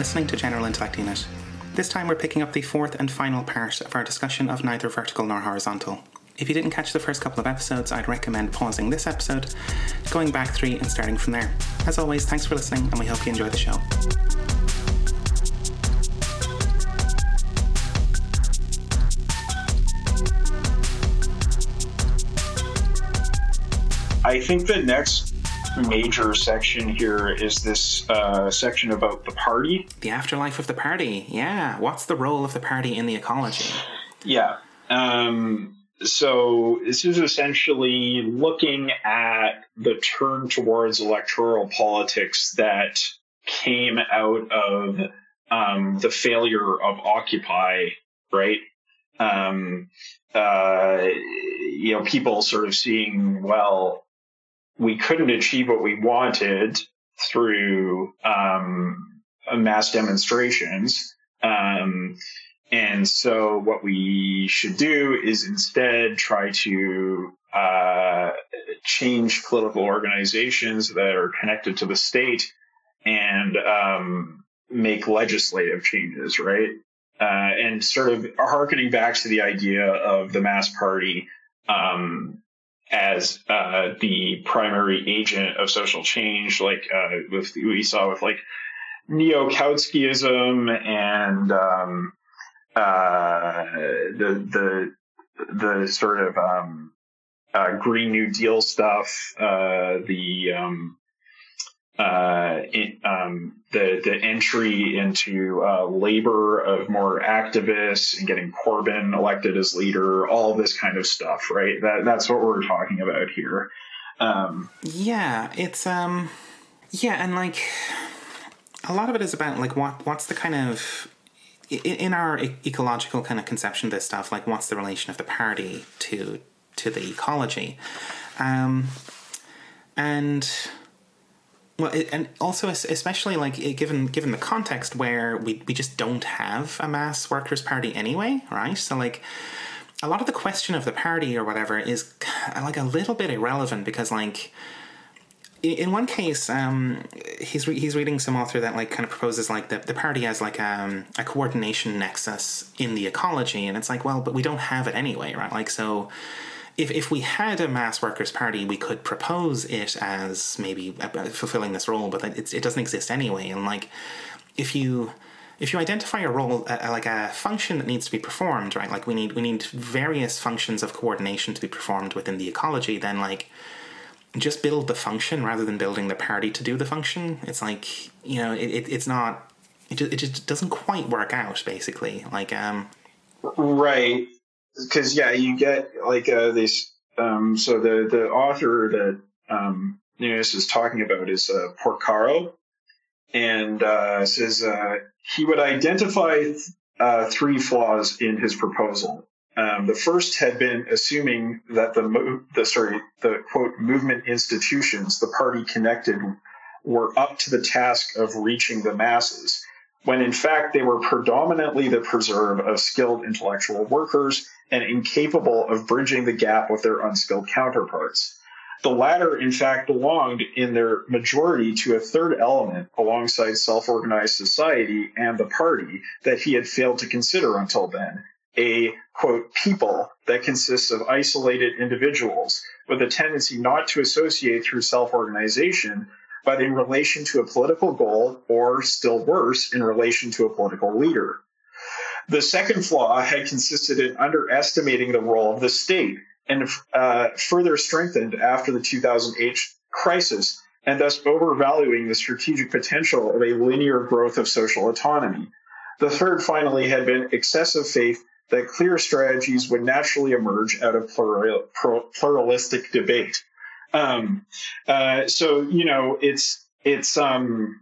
listening to General Intellect Unit. This time we're picking up the fourth and final part of our discussion of neither vertical nor horizontal. If you didn't catch the first couple of episodes, I'd recommend pausing this episode, going back three, and starting from there. As always, thanks for listening, and we hope you enjoy the show. I think the next major section here is this uh, section about the party. The afterlife of the party. Yeah. What's the role of the party in the ecology? Yeah. Um, so this is essentially looking at the turn towards electoral politics that came out of um, the failure of Occupy, right? Um, uh, you know, people sort of seeing, well, we couldn't achieve what we wanted through um, mass demonstrations. Um, and so what we should do is instead try to uh, change political organizations that are connected to the state and um, make legislative changes, right? Uh, and sort of harkening back to the idea of the mass party um, as uh, the primary agent of social change, like uh, with we saw with like neo Kautskyism and um, uh, the the the sort of um, uh, Green New Deal stuff, uh, the um, uh, um, the the entry into uh, labor of more activists and getting Corbyn elected as leader, all this kind of stuff, right? That that's what we're talking about here. Um, yeah, it's um, yeah, and like a lot of it is about like what what's the kind of in our ecological kind of conception of this stuff, like what's the relation of the party to to the ecology, um, and well, and also especially like given given the context where we we just don't have a mass workers' party anyway, right? So like a lot of the question of the party or whatever is like a little bit irrelevant because like in one case, um, he's re- he's reading some author that like kind of proposes like the, the party as like um, a coordination nexus in the ecology, and it's like, well, but we don't have it anyway, right? Like so, if if we had a mass workers party, we could propose it as maybe fulfilling this role, but it it doesn't exist anyway, and like if you if you identify a role uh, like a function that needs to be performed right like we need we need various functions of coordination to be performed within the ecology then like just build the function rather than building the party to do the function. It's like you know, it, it it's not. It just, it just doesn't quite work out. Basically, like um, right? Because yeah, you get like uh, this. Um, so the the author that um, Nunes is talking about is uh, Porcaro, and uh, says uh, he would identify uh, three flaws in his proposal. Um, the first had been assuming that the the sorry the quote movement institutions, the party connected, were up to the task of reaching the masses, when in fact they were predominantly the preserve of skilled intellectual workers and incapable of bridging the gap with their unskilled counterparts. The latter, in fact, belonged in their majority to a third element alongside self organized society and the party that he had failed to consider until then, a quote people that consists of isolated individuals with a tendency not to associate through self-organization but in relation to a political goal or still worse in relation to a political leader the second flaw had consisted in underestimating the role of the state and uh, further strengthened after the 2008 crisis and thus overvaluing the strategic potential of a linear growth of social autonomy the third finally had been excessive faith that clear strategies would naturally emerge out of plural, pluralistic debate. Um, uh, so you know, it's it's um,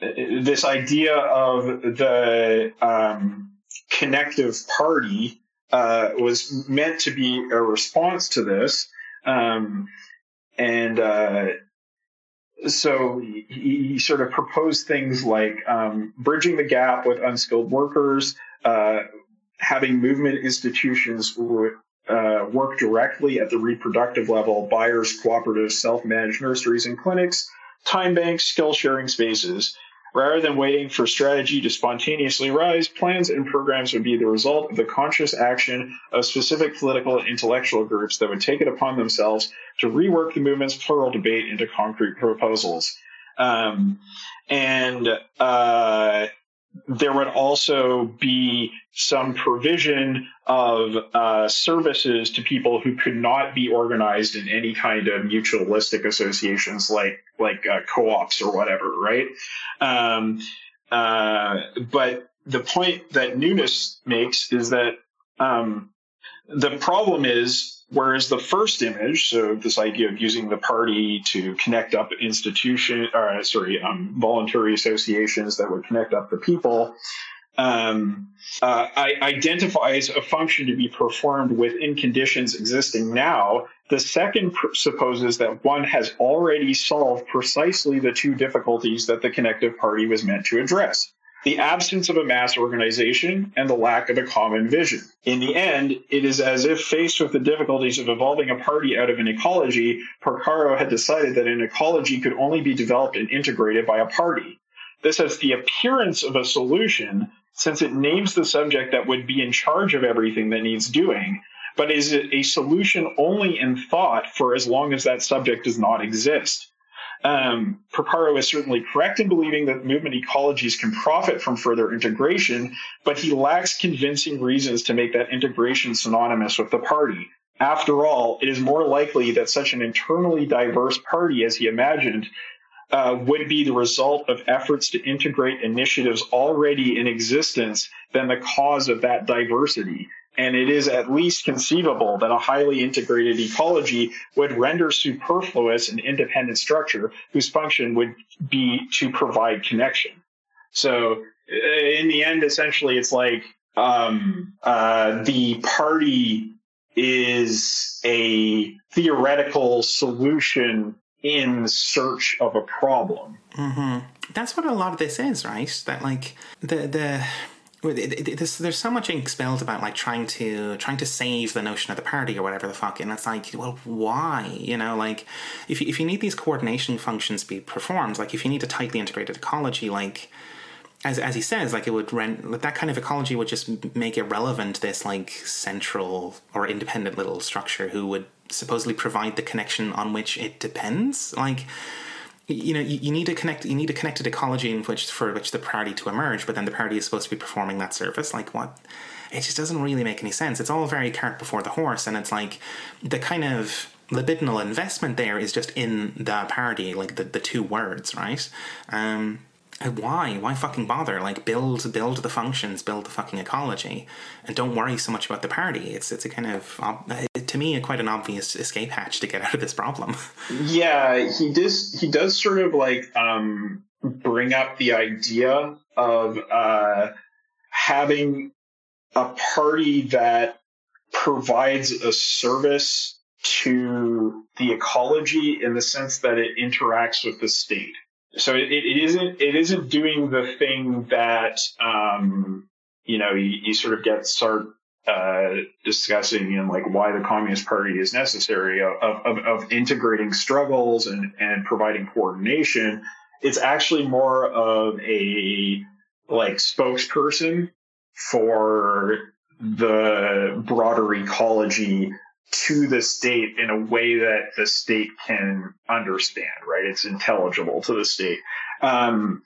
this idea of the um, connective party uh, was meant to be a response to this, um, and uh, so he, he, sort of proposed things like um, bridging the gap with unskilled workers, uh, having movement institutions uh, work directly at the reproductive level, buyers, cooperatives, self-managed nurseries and clinics, time banks, skill sharing spaces, Rather than waiting for strategy to spontaneously rise, plans and programs would be the result of the conscious action of specific political and intellectual groups that would take it upon themselves to rework the movement's plural debate into concrete proposals. Um, and uh, there would also be some provision of uh, services to people who could not be organized in any kind of mutualistic associations like like uh, co-ops or whatever, right? Um, uh, but the point that Nunes makes is that um, the problem is Whereas the first image, so this idea of using the party to connect up institution, or sorry, um, voluntary associations that would connect up the people, um, uh, identifies a function to be performed within conditions existing now. The second pr- supposes that one has already solved precisely the two difficulties that the connective party was meant to address the absence of a mass organization, and the lack of a common vision. In the end, it is as if faced with the difficulties of evolving a party out of an ecology, Porcaro had decided that an ecology could only be developed and integrated by a party. This has the appearance of a solution since it names the subject that would be in charge of everything that needs doing, but is it a solution only in thought for as long as that subject does not exist. Um, is certainly correct in believing that movement ecologies can profit from further integration, but he lacks convincing reasons to make that integration synonymous with the party. After all, it is more likely that such an internally diverse party as he imagined uh, would be the result of efforts to integrate initiatives already in existence than the cause of that diversity and it is at least conceivable that a highly integrated ecology would render superfluous an independent structure whose function would be to provide connection. So, uh, in the end, essentially, it's like um, uh, the party is a theoretical solution in search of a problem. Mm-hmm. That's what a lot of this is, right? That like the the there's, there's so much ink spilled about like trying to trying to save the notion of the party or whatever the fuck and it's like well why? You know like if you, if you need these coordination functions to be performed like if you need a tightly integrated ecology like as, as he says like it would rent that kind of ecology would just make irrelevant this like central or independent little structure who would supposedly provide the connection on which it depends. Like you know, you, you, need to connect. You need a connected ecology in which for which the party to emerge, but then the party is supposed to be performing that service. Like what? It just doesn't really make any sense. It's all very cart before the horse, and it's like the kind of libidinal investment there is just in the party, like the, the two words, right? Um, why? Why fucking bother? Like build build the functions, build the fucking ecology, and don't worry so much about the party. It's it's a kind of to me quite an obvious escape hatch to get out of this problem. yeah, he does he does sort of like um, bring up the idea of uh, having a party that provides a service to the ecology in the sense that it interacts with the state so it, it isn't it isn't doing the thing that um, you know you, you, sort of get start uh, discussing in like why the Communist Party is necessary of, of, of integrating struggles and, and providing coordination. It's actually more of a like spokesperson for the broader ecology to the state in a way that the state can understand, right? It's intelligible to the state. Um,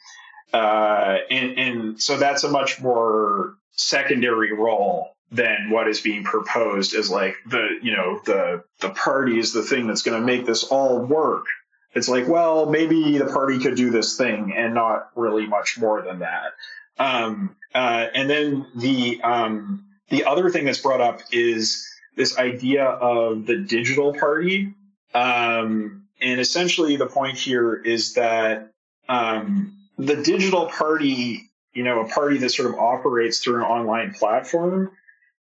uh, and, and so that's a much more secondary role than what is being proposed as like the, you know, the, the party is the thing that's going to make this all work. It's like, well, maybe the party could do this thing and not really much more than that. Um, uh, and then the, um, the other thing that's brought up is, this idea of the digital party. Um, and essentially, the point here is that um, the digital party, you know, a party that sort of operates through an online platform,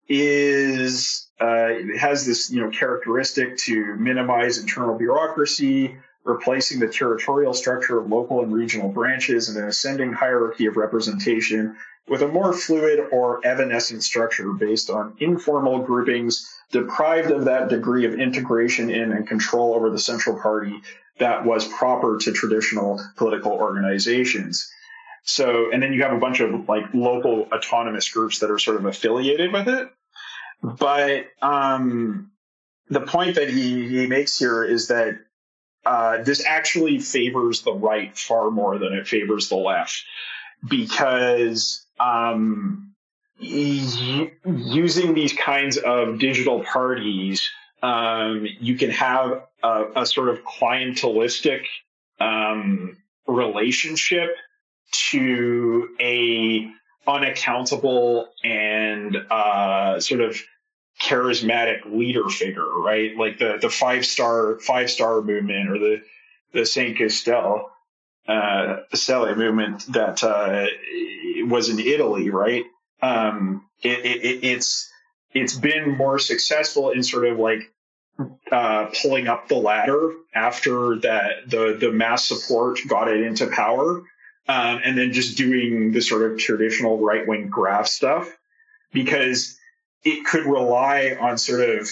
is uh, has this you know characteristic to minimize internal bureaucracy, replacing the territorial structure of local and regional branches and an ascending hierarchy of representation with a more fluid or evanescent structure based on informal groupings deprived of that degree of integration in and control over the central party that was proper to traditional political organizations. So, and then you have a bunch of like local autonomous groups that are sort of affiliated with it. But um, the point that he, he makes here is that uh, this actually favors the right far more than it favors the left because um, using these kinds of digital parties, um, you can have a, a sort of clientelistic um, relationship to a unaccountable and uh, sort of charismatic leader figure, right? Like the the five star five star movement or the the Cinque Stelle uh, Stelle movement that uh, was in Italy, right? Um, it, it, it's it's been more successful in sort of like uh, pulling up the ladder after that the the mass support got it into power, um, and then just doing the sort of traditional right wing graph stuff because it could rely on sort of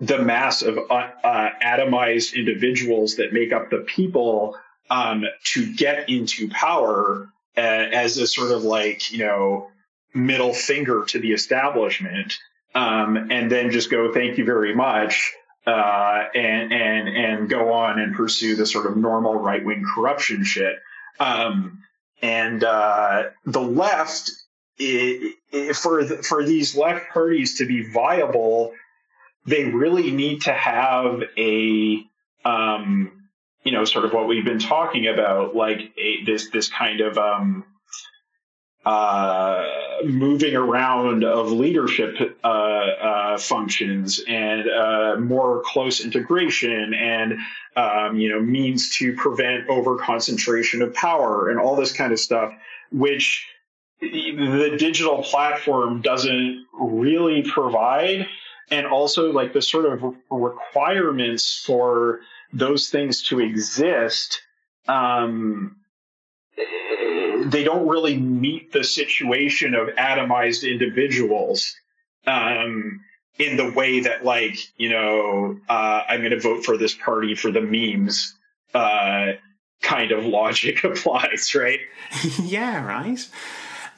the mass of uh, uh, atomized individuals that make up the people um, to get into power uh, as a sort of like you know middle finger to the establishment, um, and then just go thank you very much. Uh, and and and go on and pursue the sort of normal right wing corruption shit. Um, and uh, the left it, for the, for these left parties to be viable, they really need to have a um, you know sort of what we've been talking about, like a, this this kind of um, uh, moving around of leadership uh, uh, functions and uh, more close integration and um, you know means to prevent over concentration of power and all this kind of stuff, which the digital platform doesn't really provide and also like the sort of requirements for those things to exist um, they don't really meet the situation of atomized individuals um, in the way that like you know uh, i'm going to vote for this party for the memes uh, kind of logic applies right? Yeah right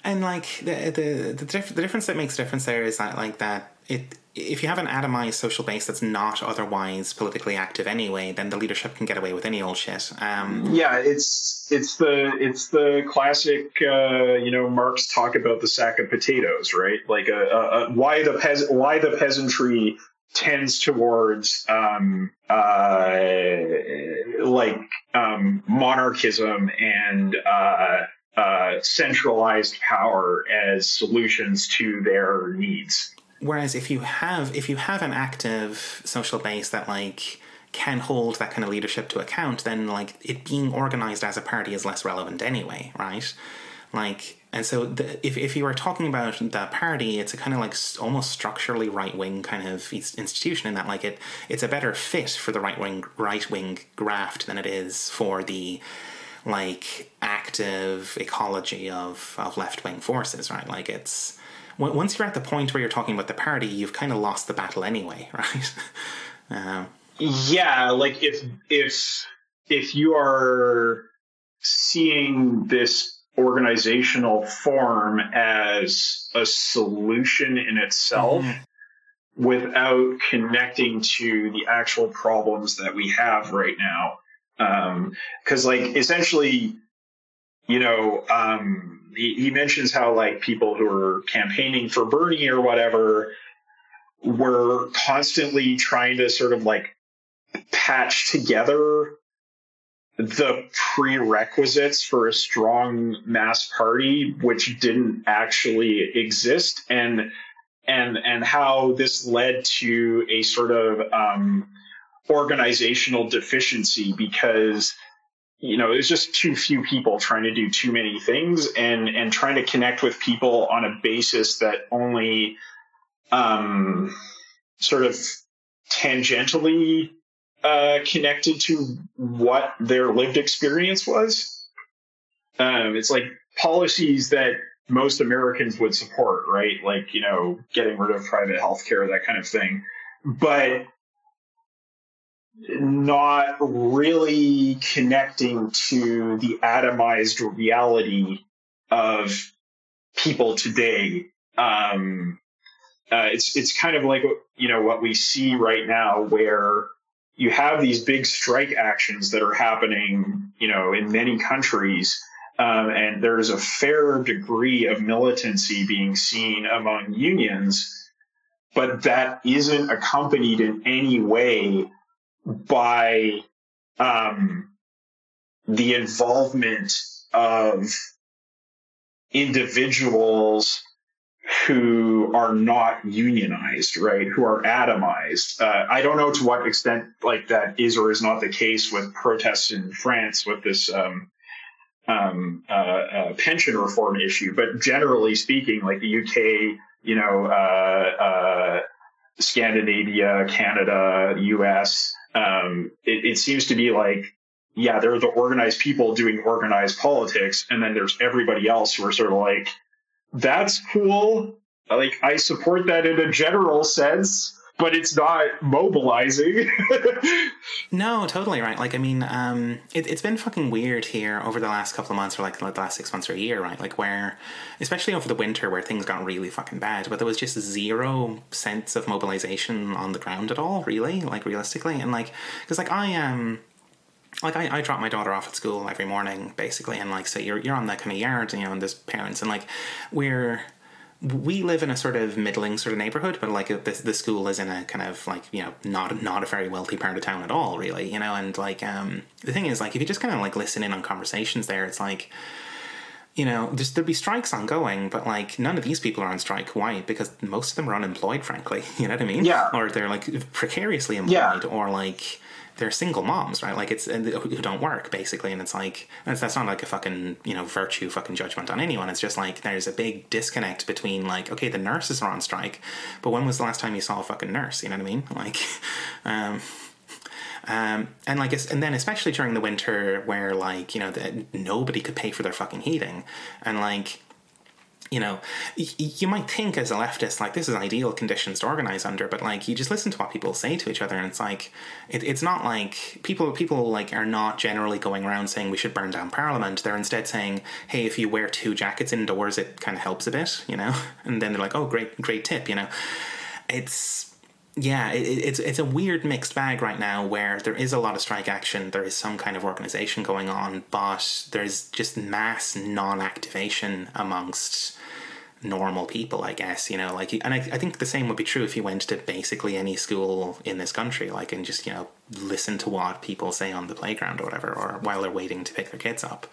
and like the the the, diff- the difference that makes a difference there is that like that it if you have an atomized social base that's not otherwise politically active anyway, then the leadership can get away with any old shit. Um, yeah, it's it's the it's the classic, uh, you know, Marx talk about the sack of potatoes, right? Like, a, a, a why the pes- why the peasantry tends towards um, uh, like um, monarchism and uh, uh, centralized power as solutions to their needs. Whereas if you have if you have an active social base that like can hold that kind of leadership to account, then like it being organized as a party is less relevant anyway, right? Like, and so the, if if you are talking about the party, it's a kind of like almost structurally right wing kind of institution in that like it it's a better fit for the right wing right wing graft than it is for the like active ecology of of left wing forces, right? Like it's once you're at the point where you're talking about the party, you've kind of lost the battle anyway, right? um, yeah, like if if if you are seeing this organizational form as a solution in itself mm-hmm. without connecting to the actual problems that we have right now because um, like essentially you know um, he, he mentions how like people who are campaigning for Bernie or whatever were constantly trying to sort of like patch together the prerequisites for a strong mass party which didn't actually exist and and and how this led to a sort of um, organizational deficiency because you know, there's just too few people trying to do too many things and and trying to connect with people on a basis that only um, sort of tangentially uh, connected to what their lived experience was. Um, it's like policies that most Americans would support, right? Like, you know, getting rid of private health care, that kind of thing. But not really connecting to the atomized reality of people today. Um, uh, it's it's kind of like you know what we see right now, where you have these big strike actions that are happening, you know, in many countries, um, and there's a fair degree of militancy being seen among unions, but that isn't accompanied in any way by um, the involvement of individuals who are not unionized, right? Who are atomized. Uh, I don't know to what extent like that is or is not the case with protests in France with this um, um, uh, uh, pension reform issue, but generally speaking, like the UK, you know, uh, uh, Scandinavia, Canada, U.S. Um, it, it seems to be like yeah, there are the organized people doing organized politics, and then there's everybody else who are sort of like, that's cool. Like, I support that in a general sense, but it's not mobilizing. no, totally right. Like, I mean, um, it, has been fucking weird here over the last couple of months, or like the last six months or a year, right? Like, where, especially over the winter, where things got really fucking bad, but there was just zero sense of mobilization on the ground at all, really, like realistically, and like, because like I am. Um, like I, I drop my daughter off at school every morning basically and like so you're you're on that kind of yard you know and there's parents and like we're we live in a sort of middling sort of neighborhood, but like the the school is in a kind of like you know not not a very wealthy part of town at all, really. You know, and like um, the thing is like if you just kind of like listen in on conversations there, it's like you know there'd be strikes ongoing, but like none of these people are on strike. Why? Because most of them are unemployed, frankly. You know what I mean? Yeah. Or they're like precariously employed, yeah. or like they're single moms, right? Like it's who don't work basically, and it's like that's, not like a fucking you know virtue fucking judgment on anyone. It's just like there's a big disconnect between like okay, the nurses are on strike, but when was the last time you saw a fucking nurse? You know what I mean? Like, um, um, and like, and then especially during the winter where like you know the, nobody could pay for their fucking heating, and like you know, y- you might think as a leftist, like, this is ideal conditions to organize under, but like, you just listen to what people say to each other, and it's like, it, it's not like people, people like, are not generally going around saying we should burn down Parliament. They're instead saying, hey, if you wear two jackets indoors, it kind of helps a bit, you know? And then they're like, oh, great, great tip, you know? It's, yeah, it, it's it's a weird mixed bag right now where there is a lot of strike action, there is some kind of organization going on, but there's just mass non-activation amongst normal people, I guess, you know, like, and I, I think the same would be true if you went to basically any school in this country, like, and just, you know, listen to what people say on the playground or whatever, or while they're waiting to pick their kids up.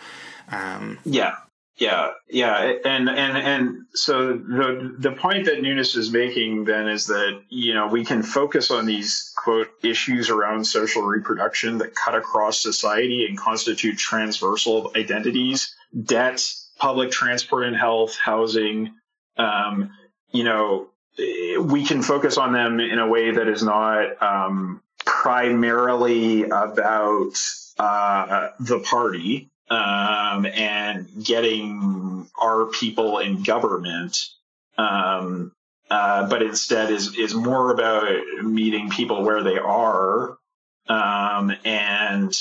Um, yeah. Yeah, yeah, and and and so the the point that Nunes is making then is that you know we can focus on these quote issues around social reproduction that cut across society and constitute transversal identities, debt, public transport and health, housing, um, you know, we can focus on them in a way that is not um, primarily about uh, the party um, and getting our people in government, um, uh, but instead is is more about meeting people where they are, um, and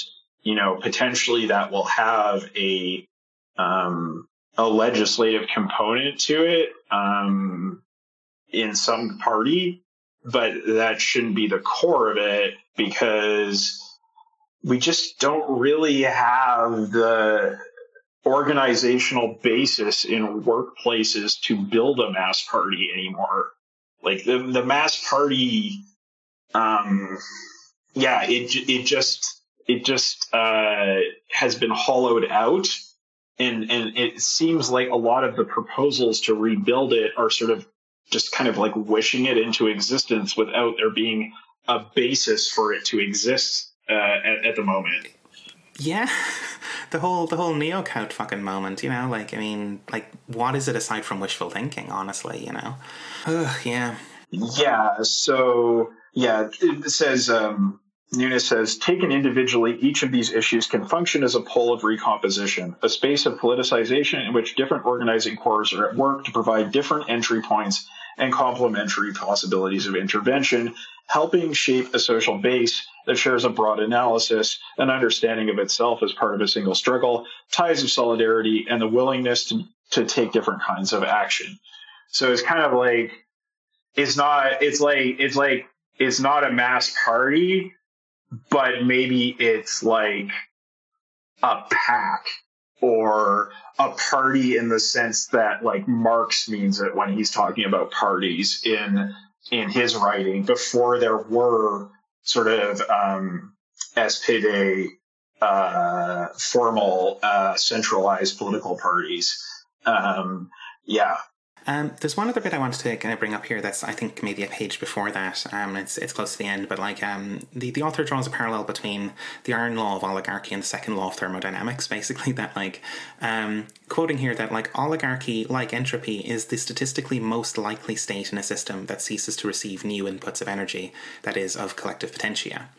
you know potentially that will have a um, a legislative component to it um, in some party, but that shouldn't be the core of it because we just don't really have the organizational basis in workplaces to build a mass party anymore. Like the the mass party, um, yeah, it it just it just uh, has been hollowed out and and it seems like a lot of the proposals to rebuild it are sort of just kind of like wishing it into existence without there being a basis for it to exist uh, at, at the moment. Yeah, the whole the whole neocount fucking moment, you know, like I mean, like what is it aside from wishful thinking? Honestly, you know, Ugh, yeah, yeah. So yeah, it says um, Nunes says, taken individually, each of these issues can function as a pole of recomposition, a space of politicization in which different organizing cores are at work to provide different entry points and complementary possibilities of intervention, helping shape a social base that shares a broad analysis, an understanding of itself as part of a single struggle, ties of solidarity, and the willingness to, to take different kinds of action. So it's kind of like it's not it's like it's like it's not a mass party, but maybe it's like a pack or a party in the sense that like Marx means it when he's talking about parties in in his writing before there were sort of um, SPD uh, formal uh, centralized political parties. Um, yeah, um, there's one other bit I wanted to kind of bring up here that's I think maybe a page before that. Um, it's it's close to the end, but like um, the the author draws a parallel between the iron law of oligarchy and the second law of thermodynamics. Basically, that like um, quoting here that like oligarchy, like entropy, is the statistically most likely state in a system that ceases to receive new inputs of energy, that is of collective potentia,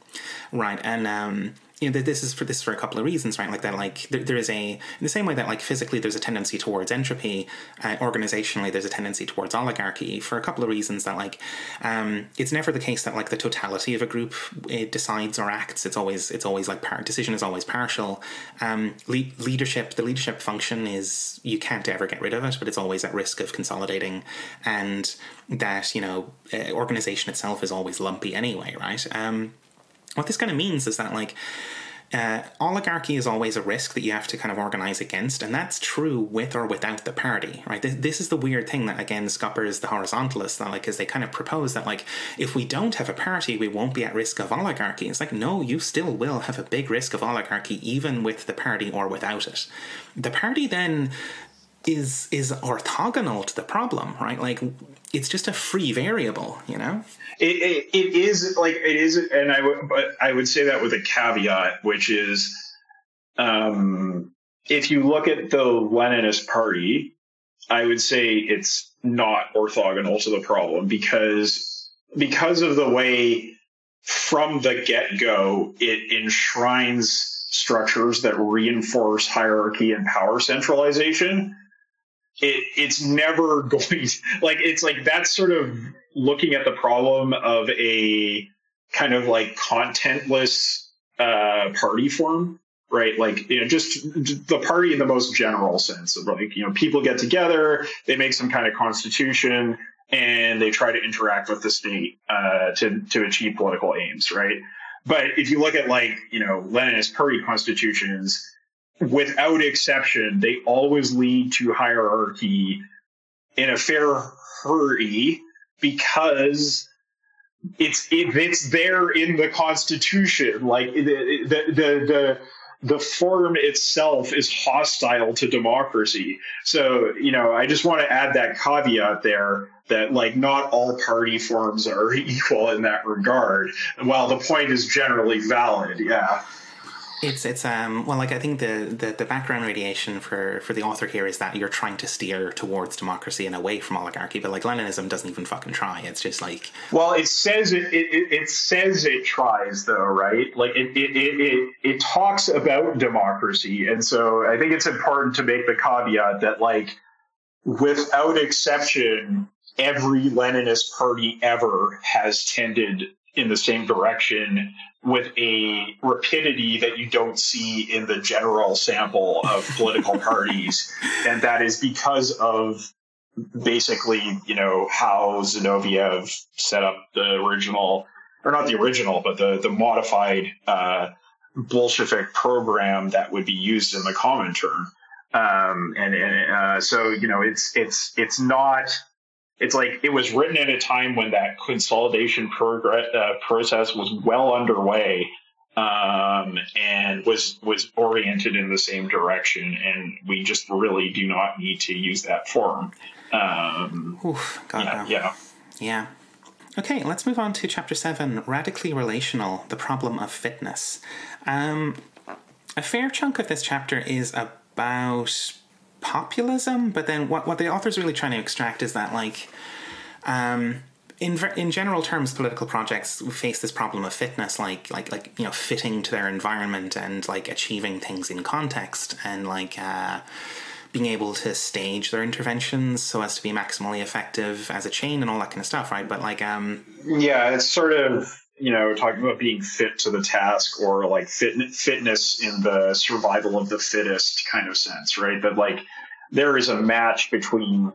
right? And um, you know, this is for this for a couple of reasons, right? Like that, like there, there is a in the same way that like physically there's a tendency towards entropy, uh, organizationally there's a tendency towards oligarchy for a couple of reasons that like um, it's never the case that like the totality of a group it decides or acts. It's always it's always like par- decision is always partial. Um, le- leadership, the leadership function is you can't ever get rid of it, but it's always at risk of consolidating, and that you know uh, organization itself is always lumpy anyway, right? Um, what this kind of means is that, like, uh, oligarchy is always a risk that you have to kind of organize against, and that's true with or without the party, right? This, this is the weird thing that again scuppers the horizontalists that like, is they kind of propose that like if we don't have a party, we won't be at risk of oligarchy. It's like no, you still will have a big risk of oligarchy even with the party or without it. The party then is is orthogonal to the problem, right? Like it's just a free variable, you know. It, it, is like it is, and I would but I would say that with a caveat, which is, um, if you look at the Leninist Party, I would say it's not orthogonal to the problem because because of the way from the get go it enshrines structures that reinforce hierarchy and power centralization it it's never going to, like it's like that's sort of looking at the problem of a kind of like contentless uh, party form right? Like you know just the party in the most general sense of like you know people get together they make some kind of constitution and they try to interact with the state uh, to to achieve political aims right? But if you look at like you know leninist party constitutions without exception, they always lead to hierarchy in a fair hurry because it's it, it's there in the Constitution. Like the the the, the the form itself is hostile to democracy. So, you know, I just want to add that caveat there that like not all party forms are equal in that regard. While the point is generally valid, yeah. It's it's um well like I think the, the the background radiation for for the author here is that you're trying to steer towards democracy and away from oligarchy, but like Leninism doesn't even fucking try. It's just like well, it says it it, it says it tries though, right? Like it it, it it it talks about democracy, and so I think it's important to make the caveat that like without exception, every Leninist party ever has tended in the same direction with a rapidity that you don't see in the general sample of political parties. And that is because of basically, you know, how Zinoviev set up the original, or not the original, but the, the modified uh, Bolshevik program that would be used in the Comintern. Um, and and uh, so, you know, it's it's it's not it's like it was written at a time when that consolidation progress, uh, process was well underway um, and was was oriented in the same direction. And we just really do not need to use that form. Um, Oof, yeah, yeah, yeah. Okay, let's move on to chapter seven: radically relational, the problem of fitness. Um, a fair chunk of this chapter is about populism, but then what, what the author's really trying to extract is that, like, um, in in general terms, political projects face this problem of fitness, like like like you know, fitting to their environment and like achieving things in context and like uh, being able to stage their interventions so as to be maximally effective as a chain and all that kind of stuff, right? But like, um, yeah, it's sort of you know, talking about being fit to the task or like fit, fitness in the survival of the fittest kind of sense, right? That like there is a match between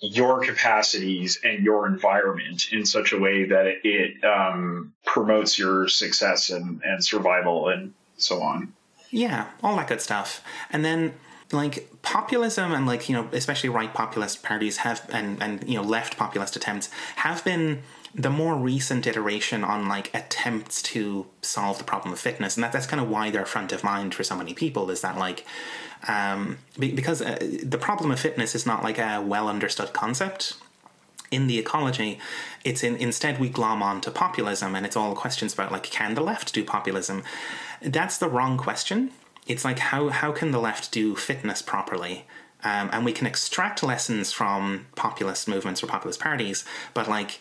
your capacities and your environment in such a way that it, it um, promotes your success and, and survival and so on. Yeah, all that good stuff. And then like populism and like you know especially right populist parties have and and you know left populist attempts have been the more recent iteration on like attempts to solve the problem of fitness and that, that's kind of why they're front of mind for so many people is that like um, because uh, the problem of fitness is not like a well understood concept. In the ecology it's in instead we glom on to populism and it's all questions about like can the left do populism? That's the wrong question. It's like how how can the left do fitness properly? Um, and we can extract lessons from populist movements or populist parties but like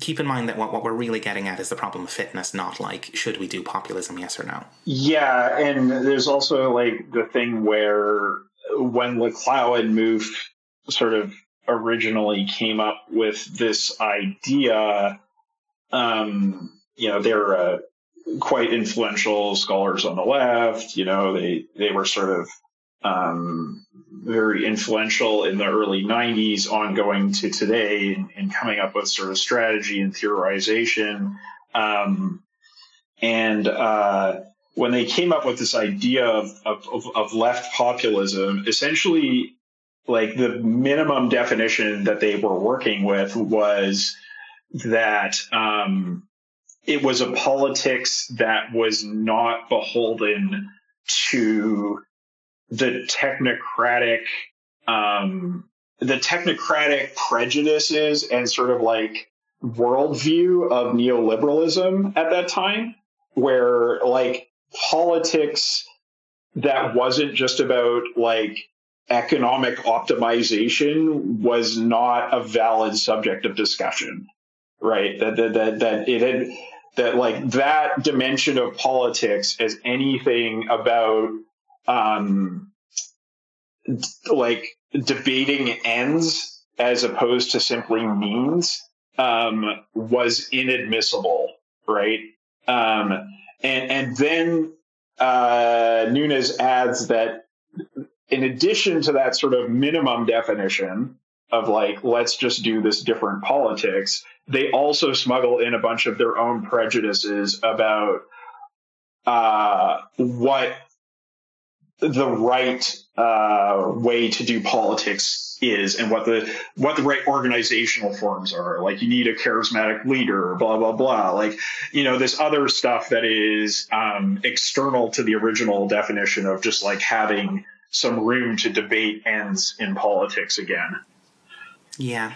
keep in mind that what, what we're really getting at is the problem of fitness, not like should we do populism, yes or no. Yeah, and there's also like the thing where when and Mouffe sort of originally came up with this idea, um, you know, they're uh, quite influential scholars on the left. You know, they they were sort of um, very influential in the early 90s, ongoing to today, in coming up with sort of strategy and theorization. Um, and uh, when they came up with this idea of, of, of, left populism, essentially, like the minimum definition that they were working with was that um, it was a politics that was not beholden to the technocratic um, the technocratic prejudices and sort of like worldview of neoliberalism at that time, where like politics that wasn't just about like economic optimization was not a valid subject of discussion, right? That that that, that it had that like that dimension of politics as anything about um, like debating ends as opposed to simply means um, was inadmissible, right? Um, and and then uh, Nunes adds that in addition to that sort of minimum definition of like let's just do this different politics, they also smuggle in a bunch of their own prejudices about uh, what the right uh, way to do politics is and what the what the right organizational forms are. Like you need a charismatic leader, blah blah blah. Like you know this other stuff that is um, external to the original definition of just like having some room to debate ends in politics again. Yeah,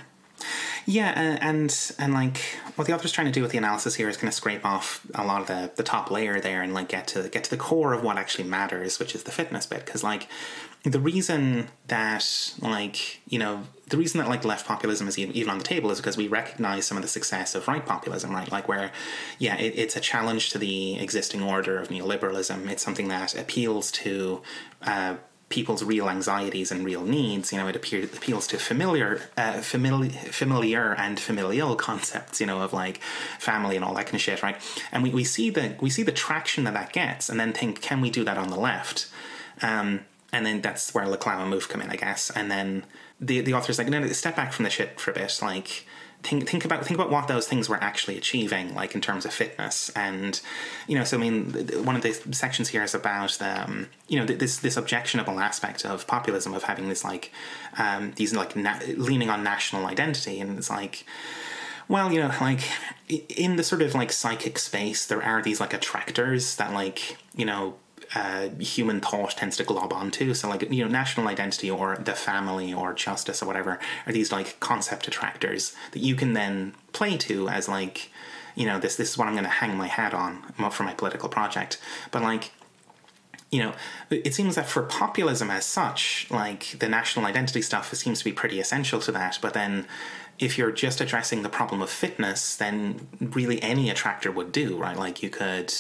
yeah, and, and and like what the author's trying to do with the analysis here is kind of scrape off a lot of the the top layer there and like get to get to the core of what actually matters, which is the fitness bit. Because like the reason that like you know the reason that like left populism is even on the table is because we recognize some of the success of right populism, right? Like where yeah, it, it's a challenge to the existing order of neoliberalism. It's something that appeals to. Uh, people's real anxieties and real needs. You know, it appears, appeals to familiar, uh, familiar, familiar and familial concepts. You know, of like family and all that kind of shit, right? And we, we see the we see the traction that that gets, and then think, can we do that on the left? Um, and then that's where Laclau and Mouffe come in, I guess. And then the the author's like, no, no, step back from the shit for a bit, like think think about think about what those things were actually achieving, like in terms of fitness, and you know. So I mean, one of the sections here is about um, you know this this objectionable aspect of populism of having this like um, these like na- leaning on national identity, and it's like. Well, you know, like in the sort of like psychic space, there are these like attractors that, like, you know, uh, human thought tends to glob onto. So, like, you know, national identity or the family or justice or whatever are these like concept attractors that you can then play to as like, you know, this this is what I'm going to hang my hat on for my political project. But like, you know, it seems that for populism as such, like the national identity stuff seems to be pretty essential to that. But then, if you're just addressing the problem of fitness, then really any attractor would do, right? Like you could.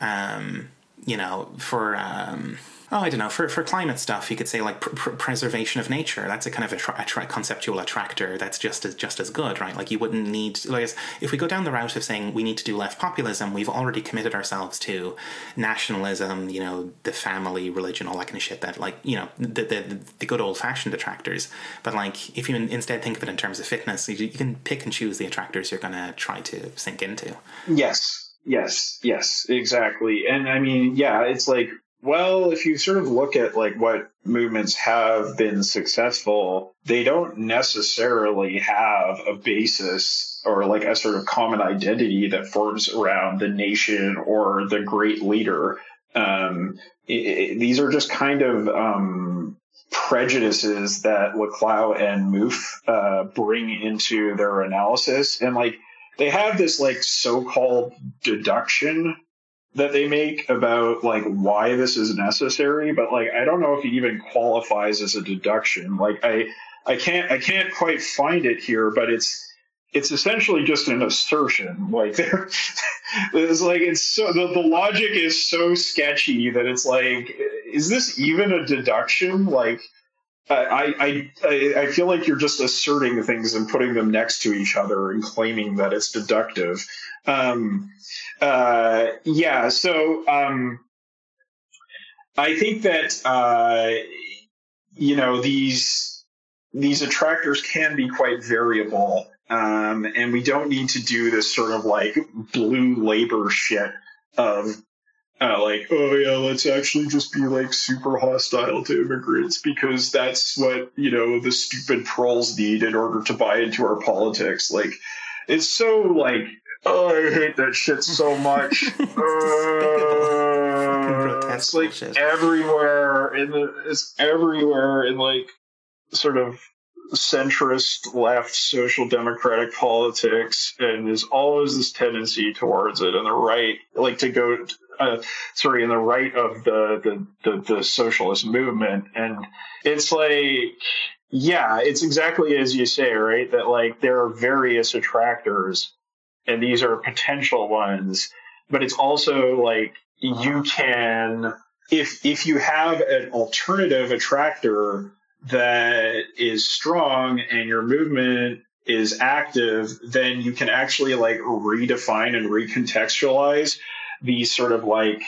Um, you know, for um, Oh, I don't know. For for climate stuff, you could say like pr- pr- preservation of nature. That's a kind of a, tra- tra- conceptual attractor. That's just as just as good, right? Like you wouldn't need like if we go down the route of saying we need to do left populism, we've already committed ourselves to nationalism. You know, the family, religion, all that kind of shit. That like you know the the, the good old fashioned attractors. But like if you instead think of it in terms of fitness, you, you can pick and choose the attractors you're going to try to sink into. Yes, yes, yes, exactly. And I mean, yeah, it's like well, if you sort of look at like what movements have been successful, they don't necessarily have a basis or like a sort of common identity that forms around the nation or the great leader. Um, it, it, these are just kind of um, prejudices that Laclau and Mouffe uh, bring into their analysis, and like they have this like so-called deduction that they make about like why this is necessary, but like I don't know if it even qualifies as a deduction. Like I I can't I can't quite find it here, but it's it's essentially just an assertion. Like there it's like it's so the, the logic is so sketchy that it's like is this even a deduction? Like I, I I feel like you're just asserting things and putting them next to each other and claiming that it's deductive. Um, uh, yeah, so um, I think that uh, you know these these attractors can be quite variable, um, and we don't need to do this sort of like blue labor shit of uh, like, oh yeah, let's actually just be like super hostile to immigrants because that's what you know the stupid trolls need in order to buy into our politics. Like, it's so like Oh, I hate that shit so much. uh, it's like bullshit. everywhere in the it's everywhere in like sort of centrist left social democratic politics and there's always this tendency towards it and the right like to go uh, sorry in the right of the, the the the socialist movement. And it's like yeah it's exactly as you say right? That like there are various attractors and these are potential ones. But it's also like you can if if you have an alternative attractor that is strong and your movement is active then you can actually like redefine and recontextualize these sort of like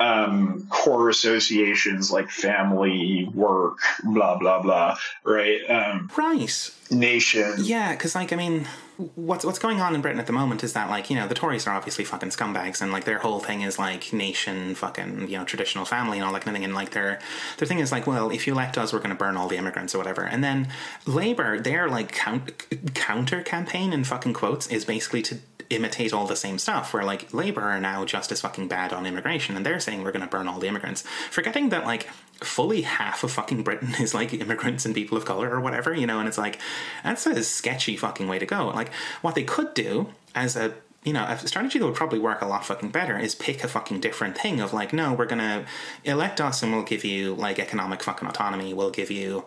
um, core associations like family, work, blah blah blah, right? Um, right. Nation. Yeah, because like I mean, what's what's going on in Britain at the moment is that like you know the Tories are obviously fucking scumbags and like their whole thing is like nation, fucking you know traditional family and all that kind of thing, and like their their thing is like, well, if you elect us, we're going to burn all the immigrants or whatever, and then Labour, their like count, counter campaign in fucking quotes is basically to imitate all the same stuff where like labor are now just as fucking bad on immigration and they're saying we're going to burn all the immigrants. Forgetting that like fully half of fucking britain is like immigrants and people of color or whatever you know and it's like that's a sketchy fucking way to go like what they could do as a you know, a strategy that would probably work a lot fucking better is pick a fucking different thing of like, no, we're gonna elect us and we'll give you like economic fucking autonomy. We'll give you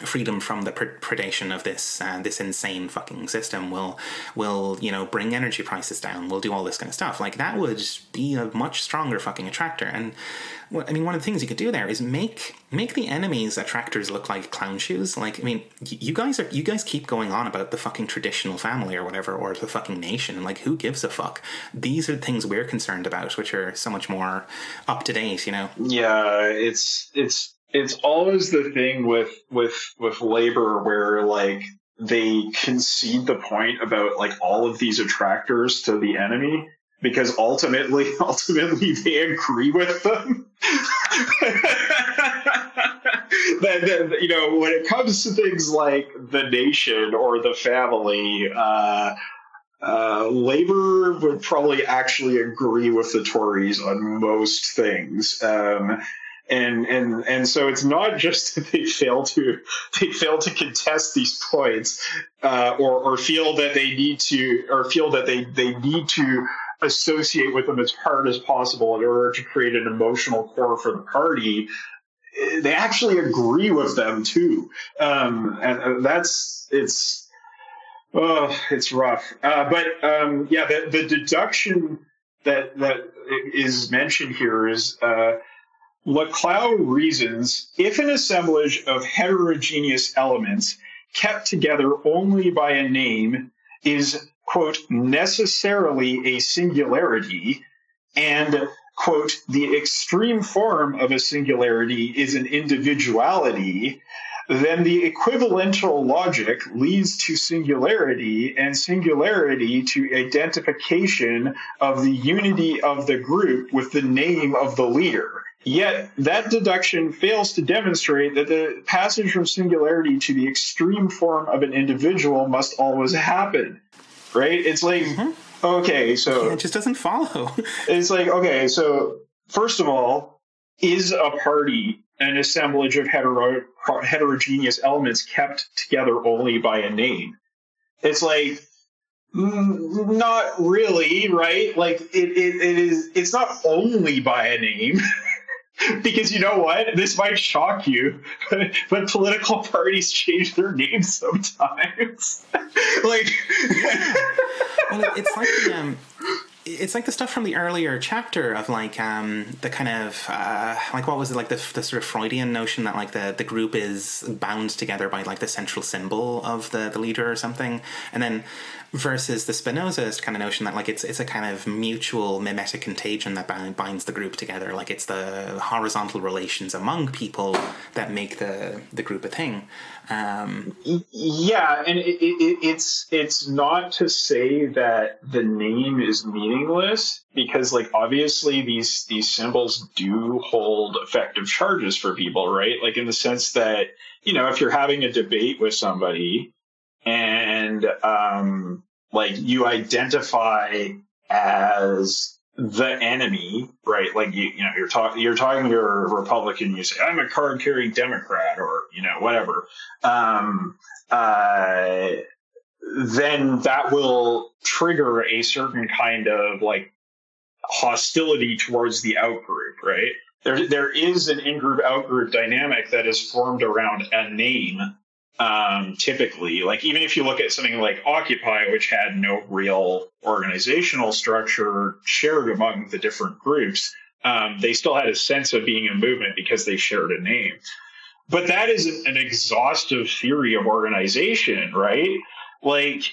freedom from the predation of this uh, this insane fucking system will will you know bring energy prices down We'll do all this kind of stuff. Like that would be a much stronger fucking attractor. And I mean one of the things you could do there is make make the enemies attractors look like clown shoes. Like I mean you guys are you guys keep going on about the fucking traditional family or whatever or the fucking nation. Like who gives a fuck? These are the things we're concerned about which are so much more up to date you know? Yeah it's it's it's always the thing with with with labor where like they concede the point about like all of these attractors to the enemy because ultimately ultimately they agree with them. That, that, you know when it comes to things like the nation or the family uh, uh, labor would probably actually agree with the tories on most things. Um, and and and so it's not just that they fail to they fail to contest these points uh, or or feel that they need to or feel that they they need to associate with them as hard as possible in order to create an emotional core for the party they actually agree with them too. Um, and that's it's oh it's rough. Uh, but um, yeah the, the deduction that that is mentioned here is uh, Laclau reasons if an assemblage of heterogeneous elements kept together only by a name is, quote, necessarily a singularity, and, quote, the extreme form of a singularity is an individuality, then the equivalential logic leads to singularity and singularity to identification of the unity of the group with the name of the leader. Yet that deduction fails to demonstrate that the passage from singularity to the extreme form of an individual must always happen. Right? It's like, mm-hmm. okay, so. It just doesn't follow. it's like, okay, so first of all, is a party an assemblage of hetero- heterogeneous elements kept together only by a name. It's like mm, not really, right? Like it, it, it is. It's not only by a name. because you know what? This might shock you, but political parties change their names sometimes. like, well, it's like the um, it's like the stuff from the earlier chapter of like um, the kind of uh, like what was it like the, the sort of Freudian notion that like the, the group is bound together by like the central symbol of the, the leader or something, and then versus the Spinoza's kind of notion that like it's it's a kind of mutual mimetic contagion that binds the group together. Like it's the horizontal relations among people that make the the group a thing. Um, yeah, and it, it, it's it's not to say that the name is meaningless because like obviously these these symbols do hold effective charges for people, right? Like in the sense that you know if you're having a debate with somebody and um, like you identify as the enemy, right? Like you, you know, you're talking, you're talking to a Republican, you say, I'm a card carrying Democrat or, you know, whatever. Um, uh, then that will trigger a certain kind of like hostility towards the outgroup, right? There, there is an in-group out-group dynamic that is formed around a name um, typically. Like even if you look at something like Occupy, which had no real organizational structure shared among the different groups, um, they still had a sense of being a movement because they shared a name. But that is an exhaustive theory of organization, right? Like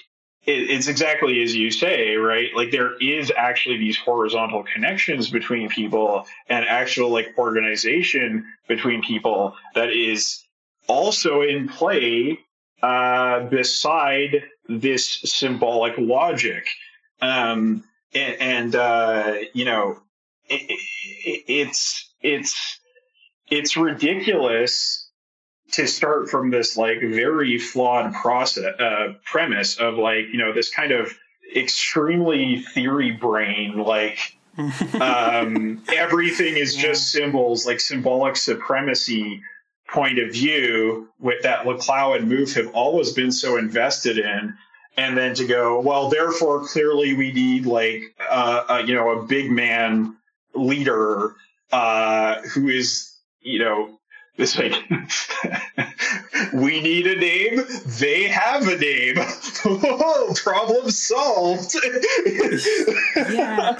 it's exactly as you say, right? Like there is actually these horizontal connections between people and actual like organization between people that is also in play uh, beside this symbolic logic. Um, and, and uh, you know, it, it, it's it's it's ridiculous to start from this like very flawed process uh, premise of like you know this kind of extremely theory brain like um, everything is just symbols like symbolic supremacy point of view with that Laclau and Mouffe have always been so invested in. And then to go, well, therefore, clearly we need like, uh, a, you know, a big man leader, uh, who is, you know, this like we need a name. They have a name. problem solved. yeah,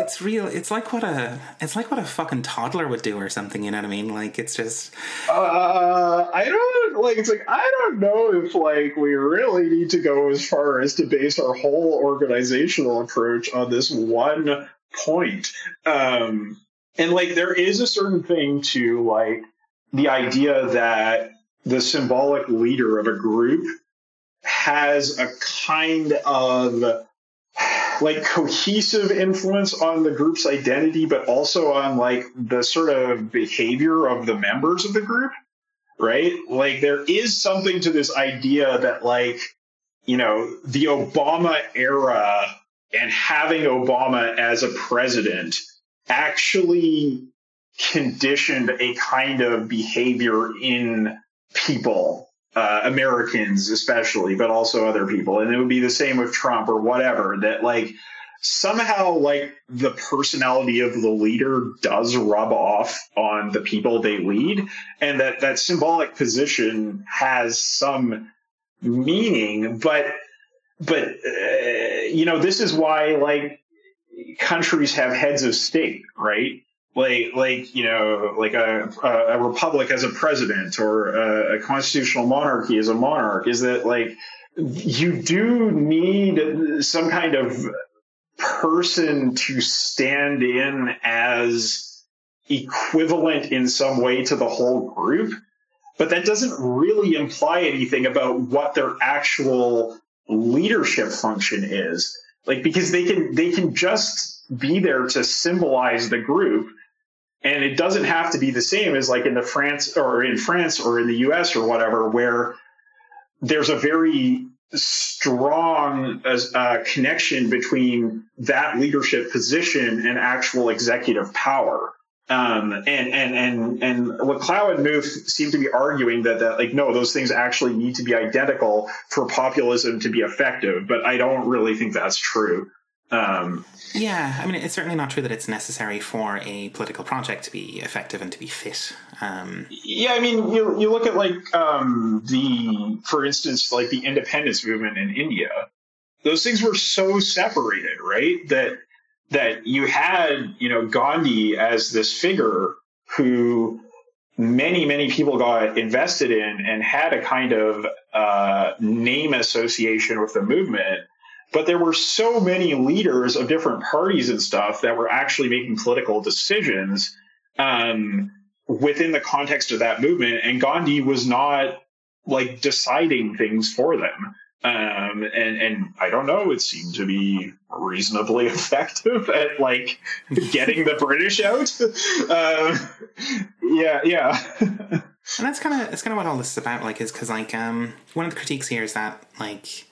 it's real. It's like what a it's like what a fucking toddler would do or something. You know what I mean? Like it's just. Uh, I don't like. It's like I don't know if like we really need to go as far as to base our whole organizational approach on this one point. Um, and like there is a certain thing to like the idea that the symbolic leader of a group has a kind of like cohesive influence on the group's identity, but also on like the sort of behavior of the members of the group, right? Like there is something to this idea that like, you know, the Obama era and having Obama as a president actually conditioned a kind of behavior in people, uh, Americans especially, but also other people. And it would be the same with Trump or whatever, that like somehow like the personality of the leader does rub off on the people they lead and that that symbolic position has some meaning but but uh, you know this is why like countries have heads of state right like like you know like a, a republic as a president or a, a constitutional monarchy as a monarch is that like you do need some kind of person to stand in as equivalent in some way to the whole group but that doesn't really imply anything about what their actual leadership function is. Like because they can they can just be there to symbolize the group and it doesn't have to be the same as like in the France or in France or in the US or whatever where there's a very strong uh, connection between that leadership position and actual executive power. Um, and and and and Laclau and Mouffe seem to be arguing that that like no, those things actually need to be identical for populism to be effective. But I don't really think that's true. Um, yeah, I mean, it's certainly not true that it's necessary for a political project to be effective and to be fit. Um, yeah, I mean, you, you look at like um, the, for instance, like the independence movement in India. Those things were so separated, right? That that you had, you know, Gandhi as this figure who many many people got invested in and had a kind of uh, name association with the movement but there were so many leaders of different parties and stuff that were actually making political decisions um, within the context of that movement. And Gandhi was not like deciding things for them. Um, and, and I don't know, it seemed to be reasonably effective at like getting the British out. Uh, yeah, yeah. and that's kind of, that's kind of what all this is about. Like, is cause like, um, one of the critiques here is that like,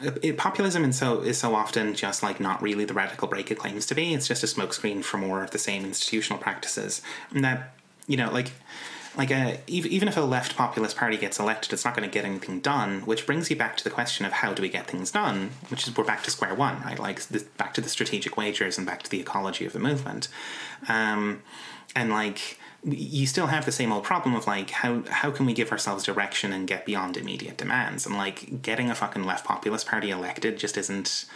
it, populism is so is so often just like not really the radical break it claims to be. It's just a smokescreen for more of the same institutional practices. And that you know, like like a, even if a left populist party gets elected, it's not going to get anything done. Which brings you back to the question of how do we get things done? Which is we're back to square one, right? Like back to the strategic wagers and back to the ecology of the movement. Um, and like you still have the same old problem of like how how can we give ourselves direction and get beyond immediate demands? And like getting a fucking left populist party elected just isn't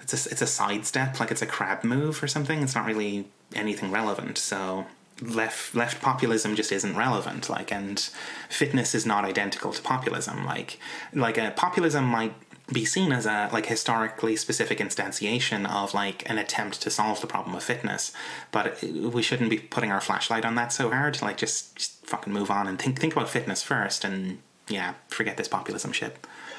it's a, it's a sidestep like it's a crab move or something. It's not really anything relevant. So left left populism just isn't relevant like and fitness is not identical to populism. Like like a populism might be seen as a like historically specific instantiation of like an attempt to solve the problem of fitness. But we shouldn't be putting our flashlight on that so hard. Like just, just fucking move on and think think about fitness first and yeah forget this populism shit.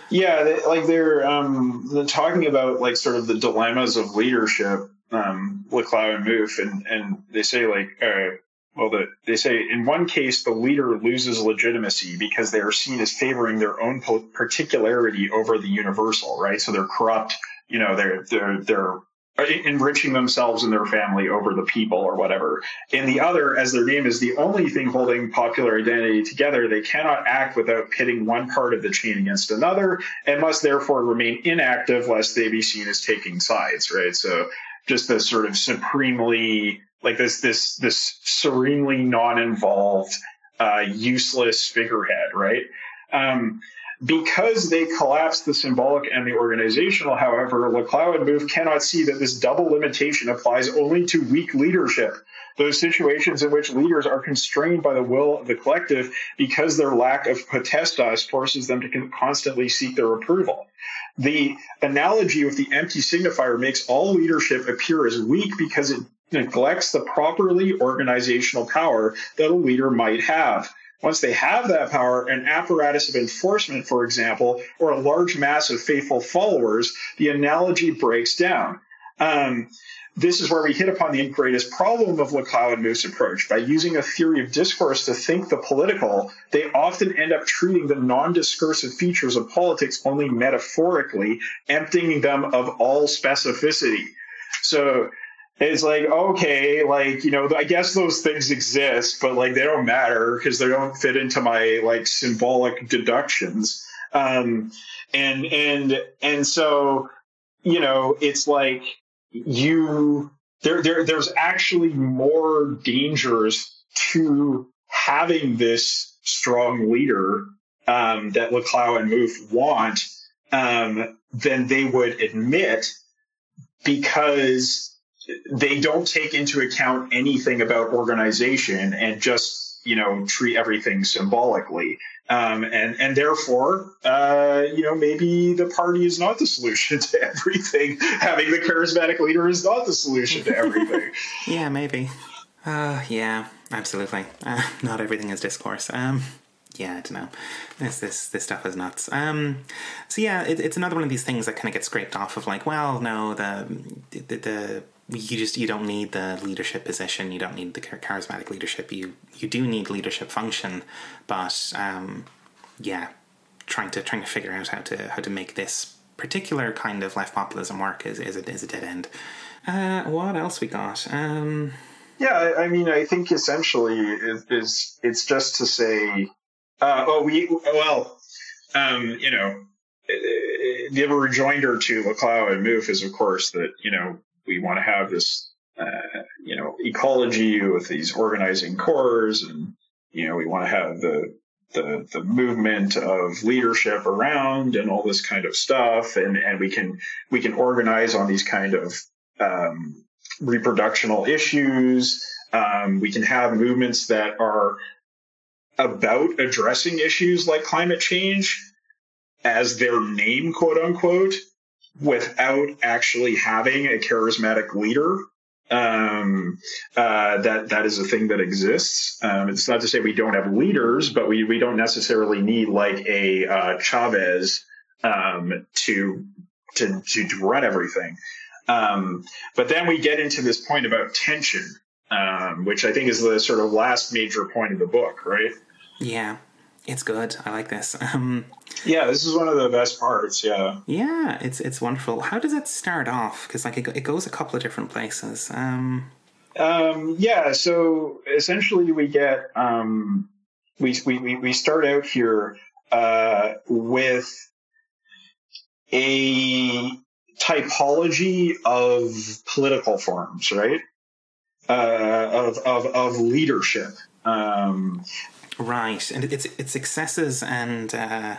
Yeah they, like they're um they're talking about like sort of the dilemmas of leadership um Laclau and Mouffe and and they say like uh well, the, they say in one case the leader loses legitimacy because they are seen as favoring their own particularity over the universal, right? So they're corrupt, you know, they're they're they're enriching themselves and their family over the people or whatever. In the other, as their name is the only thing holding popular identity together, they cannot act without pitting one part of the chain against another and must therefore remain inactive lest they be seen as taking sides, right? So just the sort of supremely like this this this serenely non-involved, uh, useless figurehead, right? Um, because they collapse the symbolic and the organizational, however, Laclau and Mouffe cannot see that this double limitation applies only to weak leadership. Those situations in which leaders are constrained by the will of the collective because their lack of potestas forces them to constantly seek their approval. The analogy with the empty signifier makes all leadership appear as weak because it neglects the properly organizational power that a leader might have. Once they have that power, an apparatus of enforcement, for example, or a large mass of faithful followers, the analogy breaks down. Um, this is where we hit upon the greatest problem of Laclau and Mouffe's approach. By using a theory of discourse to think the political, they often end up treating the non discursive features of politics only metaphorically, emptying them of all specificity. So it's like okay like you know i guess those things exist but like they don't matter because they don't fit into my like symbolic deductions. Um and and and so you know it's like you there, there there's actually more dangers to having this strong leader um, that Laclau and Mouffe want um, than they would admit because they don't take into account anything about organization and just you know treat everything symbolically. Um, and and therefore uh, you know maybe the party is not the solution to everything. Having the charismatic leader is not the solution to everything. Yeah maybe. Uh, yeah absolutely. Uh, not everything is discourse. Um, yeah, I don't know. This this this stuff is nuts. Um, so yeah, it, it's another one of these things that kind of gets scraped off of like, well, no, the, the the you just you don't need the leadership position you don't need the charismatic leadership you you do need leadership function but um, yeah trying to trying to figure out how to how to make this particular kind of left populism work is is a, is a dead end. Uh, what else we got? Um, yeah I, I, mean i think essentially is, is it's just to say uh, oh we well um, you know the rejoinder to Laclau and Mouffe is, of course, that you know we want to have this, uh, you know, ecology with these organizing cores, and you know, we want to have the the the movement of leadership around and all this kind of stuff, and and we can we can organize on these kind of um, reproductional issues. Um, we can have movements that are about addressing issues like climate change as their name, quote unquote, without actually having a charismatic leader. Um, uh, that that is a thing that exists. Um, it's not to say we don't have leaders, but we we don't necessarily need like a uh, Chavez um, to, to to run everything. Um, but then we get into this point about tension, um, which I think is the sort of last major point of the book, right? Yeah, it's good. I like this. Um, yeah, this is one of the best parts. Yeah. Yeah, it's it's wonderful. How does it start off? Because like it, it goes a couple of different places. Um, um, yeah. So essentially, we get um, we, we we start out here uh, with a typology of political forms, right? Uh, of, of of leadership. Um, Right, and it's it's excesses and uh,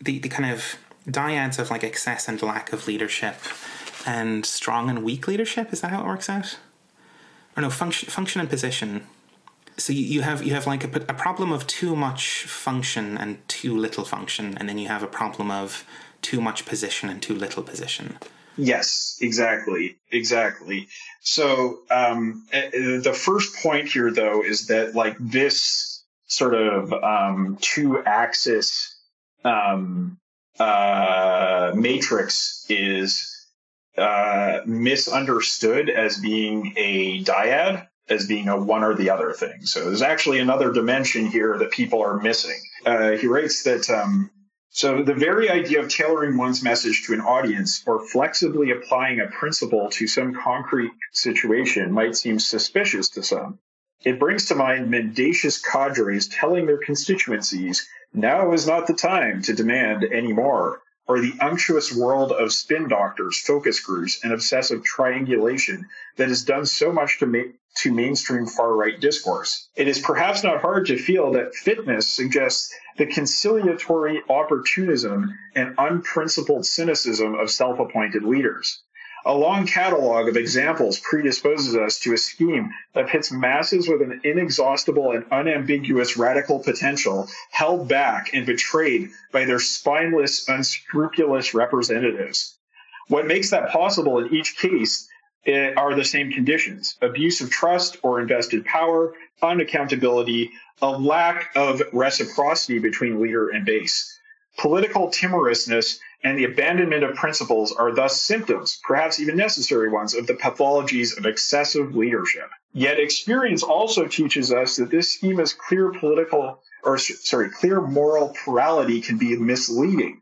the the kind of dyads of like excess and lack of leadership, and strong and weak leadership. Is that how it works out? Or no, function function and position. So you, you have you have like a, a problem of too much function and too little function, and then you have a problem of too much position and too little position. Yes, exactly, exactly. So um, eh, the first point here, though, is that like this sort of um, two axis um, uh, matrix is uh, misunderstood as being a dyad, as being a one or the other thing. So there's actually another dimension here that people are missing. Uh, he writes that. Um, so the very idea of tailoring one's message to an audience or flexibly applying a principle to some concrete situation might seem suspicious to some. It brings to mind mendacious cadres telling their constituencies, now is not the time to demand any more, or the unctuous world of spin doctors, focus groups, and obsessive triangulation that has done so much to make to mainstream far right discourse. It is perhaps not hard to feel that fitness suggests the conciliatory opportunism and unprincipled cynicism of self appointed leaders. A long catalog of examples predisposes us to a scheme that pits masses with an inexhaustible and unambiguous radical potential held back and betrayed by their spineless, unscrupulous representatives. What makes that possible in each case eh, are the same conditions abuse of trust or invested power, unaccountability, a lack of reciprocity between leader and base. Political timorousness and the abandonment of principles are thus symptoms, perhaps even necessary ones, of the pathologies of excessive leadership. Yet experience also teaches us that this schema's clear political, or sorry, clear moral plurality can be misleading.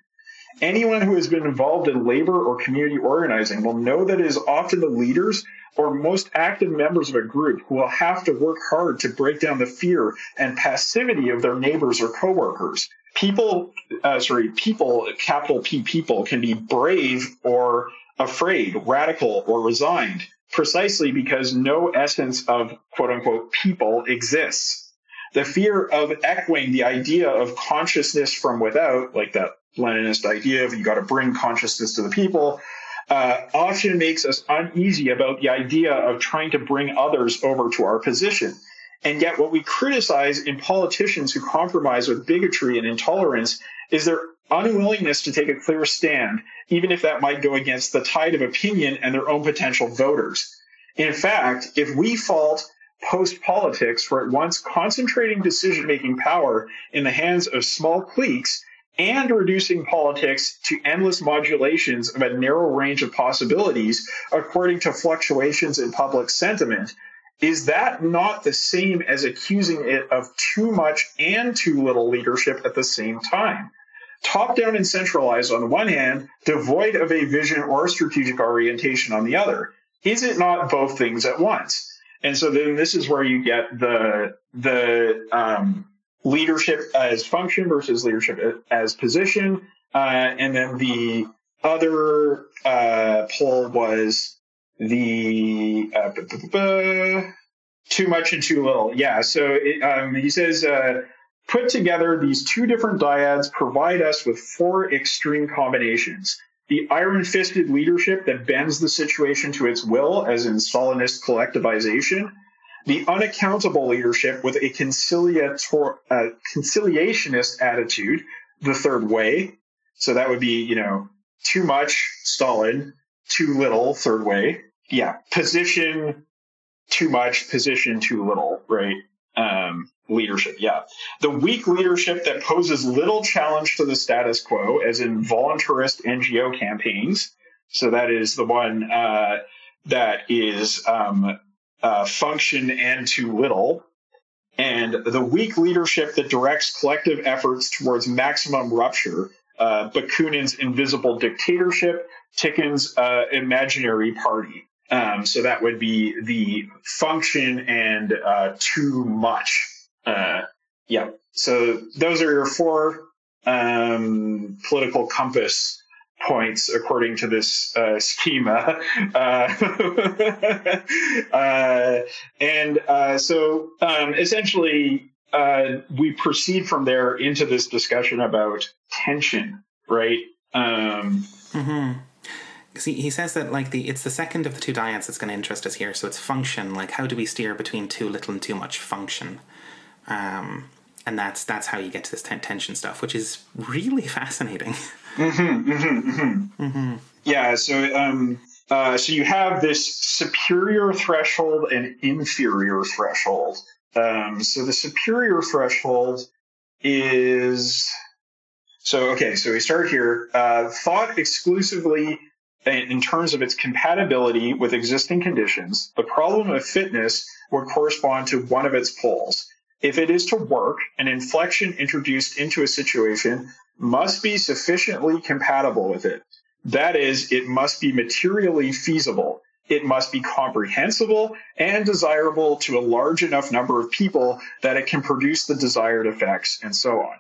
Anyone who has been involved in labor or community organizing will know that it is often the leaders or most active members of a group who will have to work hard to break down the fear and passivity of their neighbors or coworkers people, uh, sorry, people, capital P people can be brave or afraid, radical or resigned, precisely because no essence of quote unquote people exists. The fear of echoing the idea of consciousness from without, like that Leninist idea of you got to bring consciousness to the people, uh, often makes us uneasy about the idea of trying to bring others over to our position. And yet, what we criticize in politicians who compromise with bigotry and intolerance is their unwillingness to take a clear stand, even if that might go against the tide of opinion and their own potential voters. In fact, if we fault post politics for at once concentrating decision making power in the hands of small cliques and reducing politics to endless modulations of a narrow range of possibilities according to fluctuations in public sentiment, is that not the same as accusing it of too much and too little leadership at the same time? Top down and centralized on the one hand, devoid of a vision or strategic orientation on the other. Is it not both things at once? And so then this is where you get the the um, leadership as function versus leadership as position, uh, and then the other uh, poll was the uh, too much and too little. Yeah. So it, um, he says. Uh, put together these two different dyads provide us with four extreme combinations the iron fisted leadership that bends the situation to its will, as in Stalinist collectivization, the unaccountable leadership with a conciliator, uh, conciliationist attitude, the third way. So that would be, you know, too much Stalin, too little third way. Yeah, position too much, position too little, right? Um, leadership. Yeah. The weak leadership that poses little challenge to the status quo, as in voluntarist NGO campaigns. So that is the one uh, that is um, uh, function and too little. And the weak leadership that directs collective efforts towards maximum rupture, uh, Bakunin's invisible dictatorship, Tiqqun's uh, imaginary party. Um, so that would be the function and uh, too much uh, yeah. So those are your four um, political compass points according to this uh, schema. Uh, uh, and uh, so um, essentially, we proceed from there into this discussion about tension, right? Um, mm-hmm. He, he says that like the it's the second of the two dyads that's going to interest us here. So it's function. Like how do we steer between too little and too much function? Um, and that's that's how you get to this ten- tension stuff, which is really fascinating. Mm-hmm, mm-hmm, mm-hmm. mm-hmm. Yeah. So um, uh, so you have this superior threshold and inferior threshold. Um, so the superior threshold is so okay. So we start here. Uh, thought exclusively in terms of its compatibility with existing conditions. The problem of fitness would correspond to one of its poles. If it is to work, an inflection introduced into a situation must be sufficiently compatible with it. That is, it must be materially feasible. It must be comprehensible and desirable to a large enough number of people that it can produce the desired effects, and so on.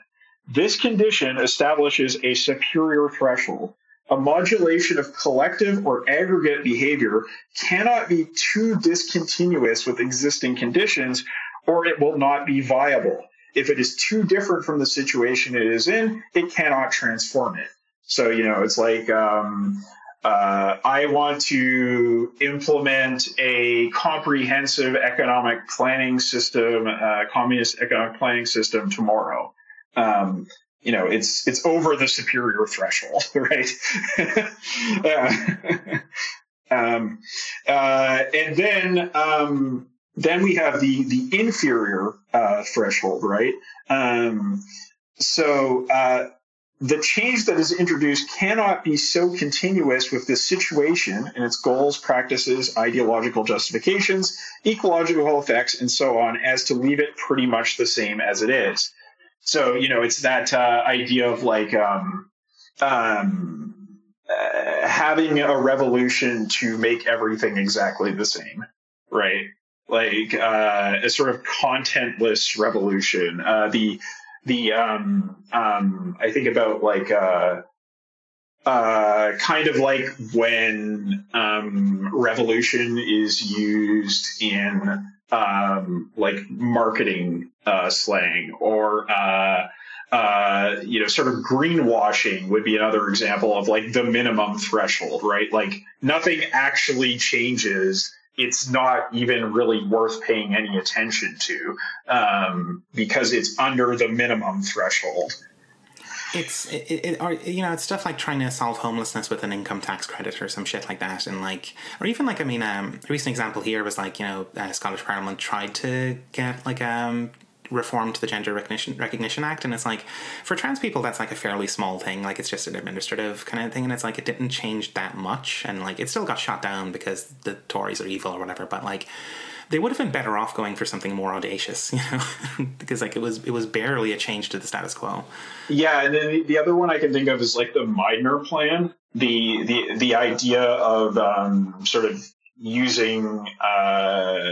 This condition establishes a superior threshold. A modulation of collective or aggregate behavior cannot be too discontinuous with existing conditions or it will not be viable. If it is too different from the situation it is in, it cannot transform it. So, you know, it's like, um, uh, I want to implement a comprehensive economic planning system, uh, communist economic planning system tomorrow. Um, you know, it's it's over the superior threshold, right? uh, um, uh, and then um, then we have the the inferior uh, threshold, right? Um, so uh, the change that is introduced cannot be so continuous with this situation and its goals, practices, ideological justifications, ecological effects, and so on, as to leave it pretty much the same as it is. So you know, it's that uh, idea of like um, um, uh, having a revolution to make everything exactly the same, right? like uh, a sort of contentless revolution. Uh, the the um, um, I think about like uh, uh, kind of like when um, revolution is used in um, like marketing uh, slang or uh, uh, you know, sort of greenwashing would be another example of like the minimum threshold, right? Like nothing actually changes. It's not even really worth paying any attention to um, because it's under the minimum threshold. It's it, it, or you know it's stuff like trying to solve homelessness with an income tax credit or some shit like that, and like or even like I mean um, a recent example here was like you know uh, Scottish Parliament tried to get like um reform to the Gender Recognition Recognition Act, and it's like for trans people that's like a fairly small thing, like it's just an administrative kind of thing, and it's like it didn't change that much, and like it still got shot down because the Tories are evil or whatever, but like they would have been better off going for something more audacious, you know, because like it was it was barely a change to the status quo. Yeah, and then the other one I can think of is like the Meidner plan, the the the idea of um, sort of using uh,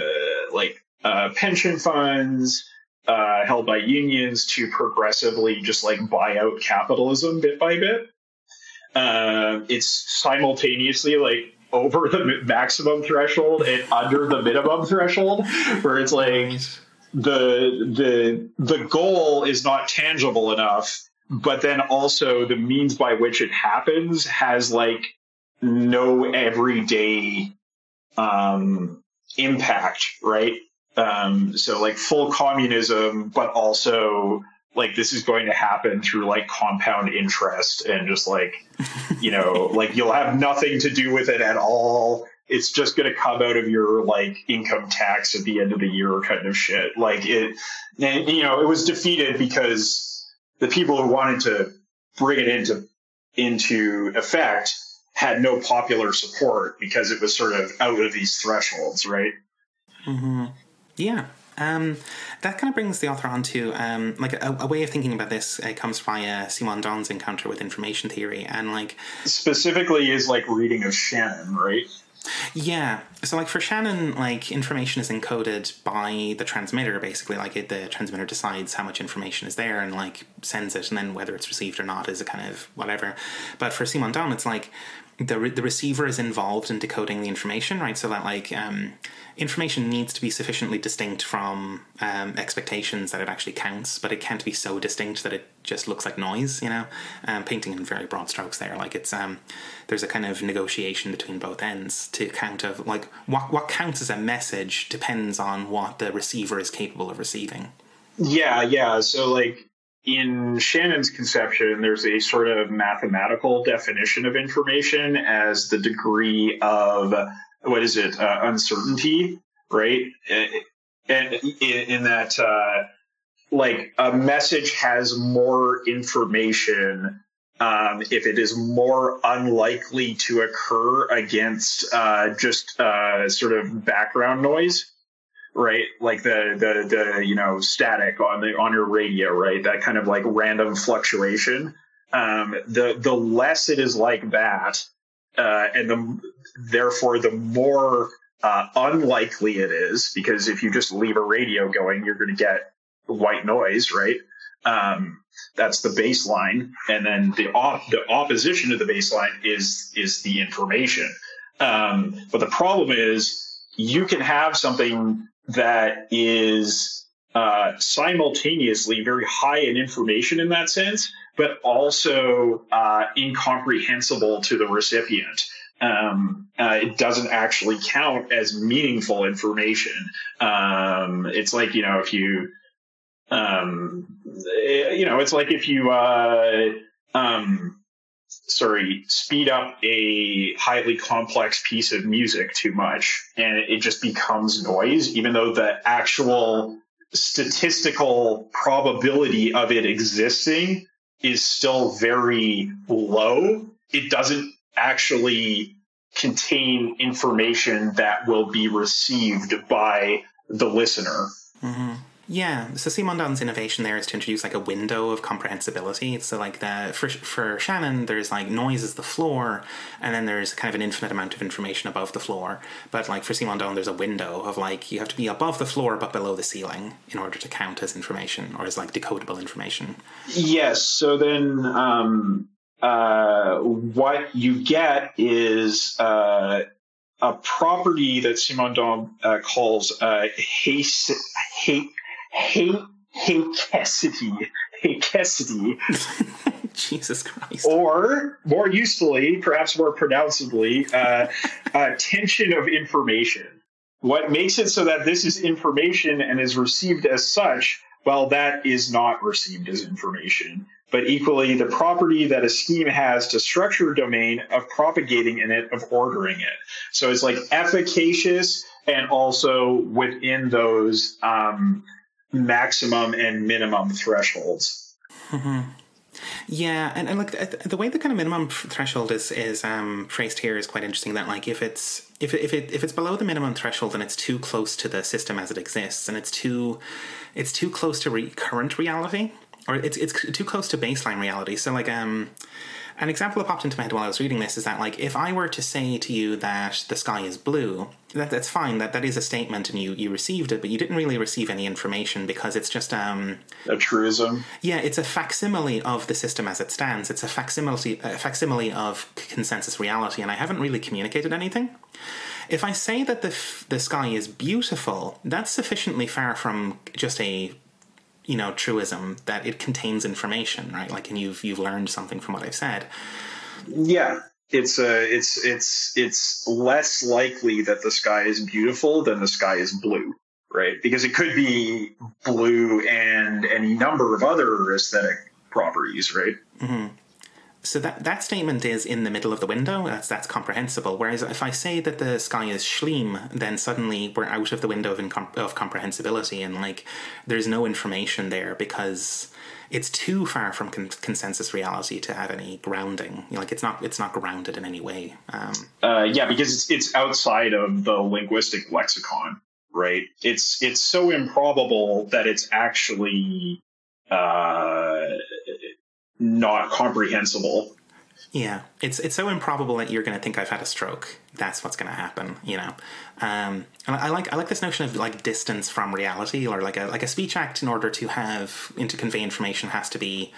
like uh, pension funds uh, held by unions to progressively just like buy out capitalism bit by bit. Uh, it's simultaneously like over the maximum threshold and under the minimum threshold, where it's like the the the goal is not tangible enough, but then also the means by which it happens has like no everyday um, impact, right? Um, so like full communism, but also like this is going to happen through like compound interest and just like you know like you'll have nothing to do with it at all. It's just going to come out of your like income tax at the end of the year kind of shit. Like it and, you know it was defeated because the people who wanted to bring it into into effect had no popular support because it was sort of out of these thresholds right? Mm-hmm. Yeah um, that kind of brings the author on to um, like a, a, way of thinking about this uh, comes via Simondon's encounter with information theory and like specifically is like reading of Shannon, right? Yeah. So like for Shannon, like information is encoded by the transmitter basically. Like it, the transmitter decides how much information is there and like sends it, and then whether it's received or not is a kind of whatever. But for Simondon, it's like the re- the receiver is involved in decoding the information, right? So that like um, information needs to be sufficiently distinct from um, expectations that it actually counts, but it can't be so distinct that it just looks like noise. You know, um, painting in very broad strokes there. Like it's um, there's a kind of negotiation between both ends to count of like what what counts as a message depends on what the receiver is capable of receiving. Yeah, yeah. So like in Shannon's conception, there's a sort of mathematical definition of information as the degree of what is it uh, uncertainty right? And in, that uh, like a message has more information um, if it is more unlikely to occur against uh, just uh, sort of background noise right like the the the you know static on the on your radio right that kind of like random fluctuation um, the the less it is like that uh, and the therefore the more uh, unlikely it is because if you just leave a radio going, you're going to get white noise, right? Um, that's the baseline, and then the op- the opposition to the baseline is is the information. Um, but the problem is you can have something that is uh, simultaneously very high in information in that sense, but also uh, incomprehensible to the recipient. Um, uh, it doesn't actually count as meaningful information. Um, it's like you know if you, um, you know, it's like if you, uh, um, sorry, speed up a highly complex piece of music too much, and it just becomes noise, even though the actual statistical probability of it existing is still very low. It doesn't actually contain information that will be received by the listener. Mm-hmm. Yeah, so Simondon's innovation there is to introduce like a window of comprehensibility. So like the for for Shannon, there's like noise is the floor, and then there's kind of an infinite amount of information above the floor. But like for Simondon, there's a window of like you have to be above the floor but below the ceiling in order to count as information or as like decodable information. Yes. So then. Um, uh, what you get is uh, a property that Simondon uh, calls uh, haste, hate, hate, Haecessity. Cassidy. Jesus Christ. Or, more usefully, perhaps more pronounceably, uh, uh, tension of information. What makes it so that this is information and is received as such, well, that is not received as information. But equally, the property that a scheme has to structure a domain of propagating in it, of ordering it. So it's like efficacious and also within those um, maximum and minimum thresholds. Mm-hmm. Yeah, and, and like the, the, way the kind of minimum threshold is is um, phrased here is quite interesting. That like if it's if it, if it if it's below the minimum threshold, then it's too close to the system as it exists, and it's too it's too close to re- current reality, or it's it's too close to baseline reality. So like um an example that popped into my head while I was reading this is that, like, if I were to say to you that the sky is blue, that that's fine. That that is a statement, and you you received it, but you didn't really receive any information because it's just um a truism. Yeah, it's a facsimile of the system as it stands. It's a facsimile a facsimile of consensus reality, and I haven't really communicated anything. If I say that the the sky is beautiful, that's sufficiently far from just a you know truism that it contains information right? Like and you've you've learned something from what i've said. Yeah. It's uh it's it's it's less likely that the sky is beautiful than the sky is blue right? Because it could be blue and any number of other aesthetic properties right? Mm-hmm. So that that statement is in the middle of the window. That's that's comprehensible. Whereas if I say that the sky is schleem, then suddenly we're out of the window of incom- of comprehensibility, and like there's no information there because it's too far from con- consensus reality to have any grounding. Like it's not it's not grounded in any way. Um, uh, yeah, because it's it's outside of the linguistic lexicon, right? It's it's so improbable that it's actually. Uh, not comprehensible. Yeah, it's it's so improbable that you're going to think I've had a stroke. That's what's going to happen, you know. Um, and I like I like this notion of like distance from reality, or like a like a speech act in order to have and to convey information has to be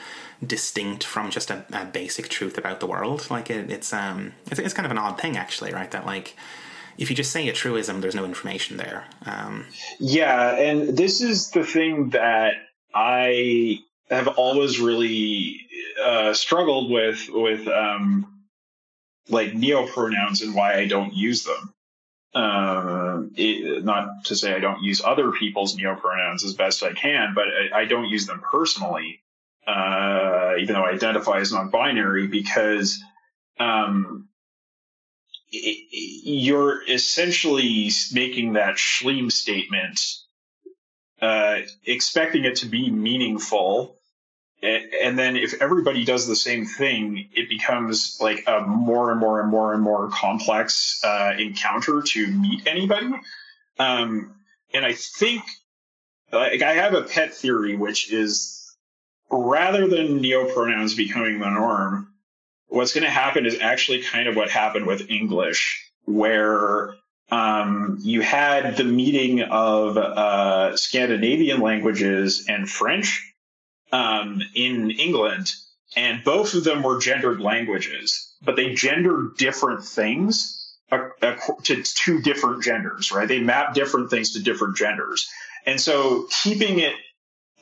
distinct from just a, a basic truth about the world. Like it, it's um it's, it's kind of an odd thing actually, right? That like if you just say a truism, there's no information there. Um, yeah, and this is the thing that I have always really uh, struggled with with um, like neopronouns and why I don't use them. Uh, it, not to say I don't use other people's neopronouns as best I can, but I, I don't use them personally, uh, even though I identify as non-binary, because um, it, you're essentially making that Schleem statement, uh, expecting it to be meaningful and then if everybody does the same thing, it becomes like a more and more and more and more complex uh, encounter to meet anybody. Um, and I think like I have a pet theory, which is rather than neopronouns becoming the norm, what's going to happen is actually kind of what happened with English, where um, you had the meeting of uh, Scandinavian languages and French um, in England, and both of them were gendered languages, but they gendered different things to two different genders, right? They map different things to different genders. And so keeping it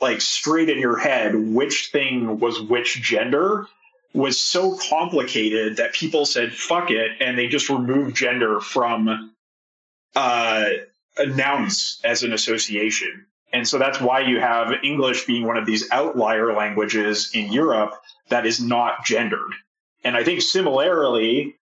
like straight in your head, which thing was which gender was so complicated that people said, fuck it. And they just removed gender from, uh, nouns as an association. And so that's why you have English being one of these outlier languages in Europe that is not gendered. And I think similarly,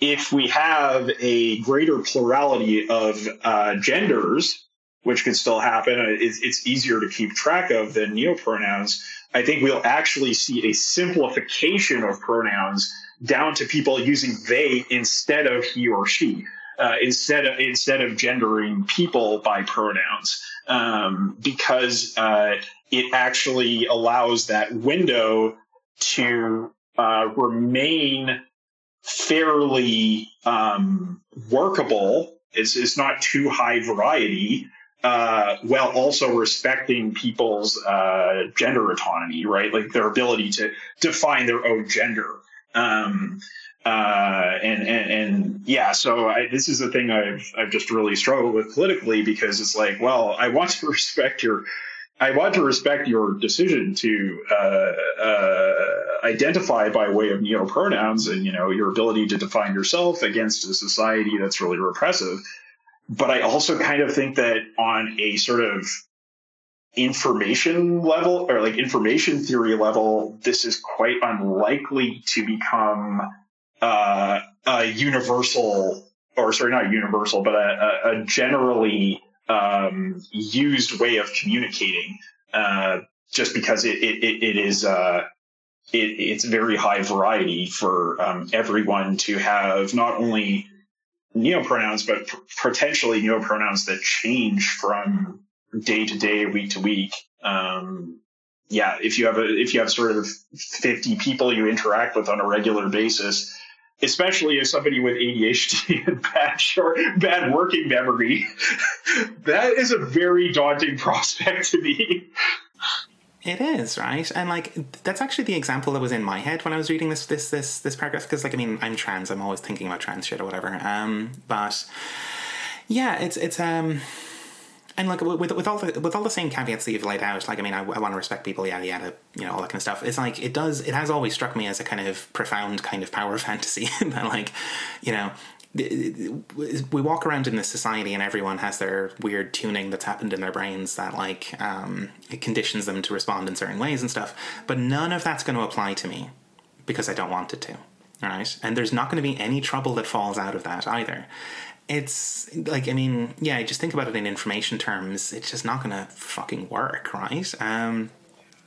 if we have a greater plurality of uh, genders, which could still happen, uh, it's, it's easier to keep track of than neopronouns. I think we'll actually see a simplification of pronouns down to people using they instead of he or she uh, instead of instead of gendering people by pronouns um, because uh, it actually allows that window to uh, remain fairly um, workable. It's, it's not too high variety, uh, while also respecting people's uh, gender autonomy, right? Like their ability to define their own gender. Um, uh, and, and, and yeah, so I, this is a thing I've I've just really struggled with politically because it's like, well, I want to respect your I want to respect your decision to uh, uh, identify by way of neopronouns and you know your ability to define yourself against a society that's really repressive. But I also kind of think that on a sort of information level or like information theory level, this is quite unlikely to become uh, a universal, or sorry, not universal, but a, a generally um, used way of communicating. Uh, just because it it, it is uh, it, it's very high variety for um, everyone to have not only neopronouns but p- potentially neopronouns that change from day to day, week to week. Um, yeah, if you have a if you have sort of fifty people you interact with on a regular basis, especially as somebody with ADHD and bad short bad working memory, that is a very daunting prospect to me. It is right, and like that's actually the example that was in my head when I was reading this this this this paragraph. Because like I mean, I'm trans. I'm always thinking about trans shit or whatever. Um, but yeah, it's it's um and like with with all the with all the same caveats that you've laid out, like I mean, I, I want to respect people, yada yada, you know, all that kind of stuff. It's like it does. It has always struck me as a kind of profound kind of power fantasy that, like, you know, we walk around in this society and everyone has their weird tuning that's happened in their brains that like um, it conditions them to respond in certain ways and stuff. But none of that's going to apply to me because I don't want it to. Right, and there's not going to be any trouble that falls out of that either it's like I mean, yeah, just think about it in information terms. It's just not gonna fucking work, right? Um,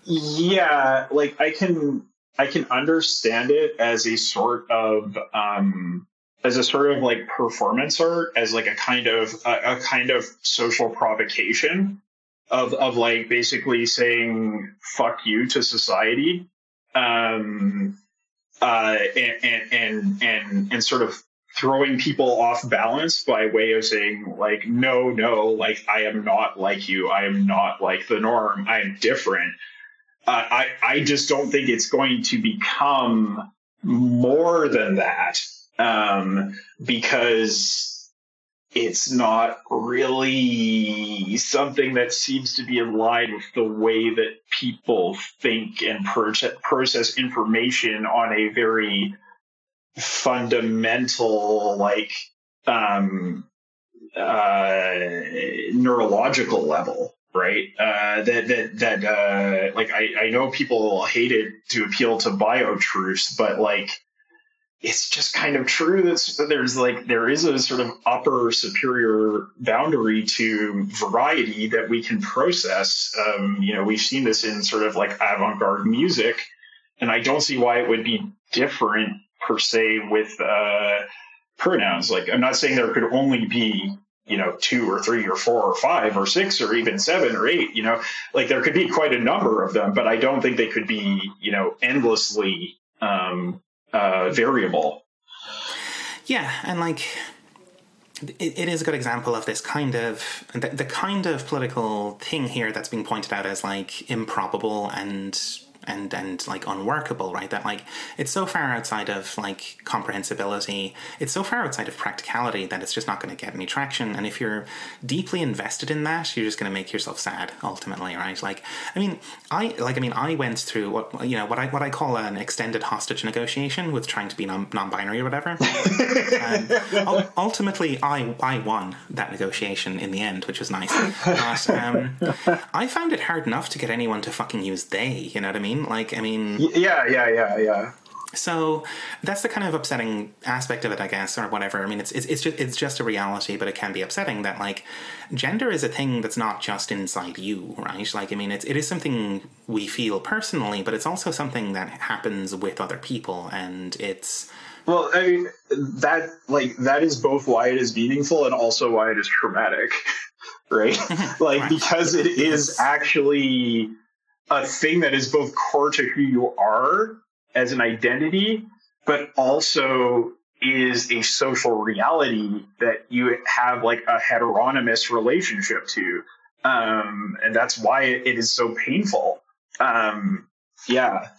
yeah, like I can I can understand it as a sort of um, as a sort of like performance art, as like a kind of a, a kind of social provocation of of like basically saying fuck you to society um uh and and and and, and sort of throwing people off balance by way of saying like no no like i am not like you. I am not like the norm. I am different. Uh, i i just don't think it's going to become more than that um, because it's not really something that seems to be in line with the way that people think and process information on a very fundamental like um uh neurological level right? Uh that that that uh like i i know people hate it to appeal to bio truths but like it's just kind of true that there's like there is a sort of upper superior boundary to variety that we can process. Um you know we've seen this in sort of like avant-garde music and i don't see why it would be different per se with uh, pronouns. Like I'm not saying there could only be you know two or three or four or five or six or even seven or eight. You know, like there could be quite a number of them, but I don't think they could be you know endlessly um, uh, variable. Yeah, and like it, is a good example of this kind of the kind of political thing here that's being pointed out as like improbable and and and like unworkable right? That like it's so far outside of like comprehensibility. It's so far outside of practicality that it's just not going to get any traction. And if you're deeply invested in that you're just going to make yourself sad ultimately right? Like i mean i like i mean i went through what you know what i what i call an extended hostage negotiation with trying to be non- non-binary or whatever. And ultimately i i won that negotiation in the end which was nice. But um, i found it hard enough to get anyone to fucking use they you know what i mean mean? Like, I mean, yeah, yeah, yeah, yeah. So that's the kind of upsetting aspect of it, I guess, or whatever. I mean, it's it's it's just it's just a reality, but it can be upsetting that like gender is a thing that's not just inside you, right? Like, I mean, it's it is something we feel personally, but it's also something that happens with other people, and it's. Well, I mean, that like that is both why it is meaningful and also why it is traumatic, right? like right. because it is actually a thing that is both core to who you are as an identity, but also is a social reality that you have like a heteronomous relationship to. Um, and that's why it is so painful. Um, yeah.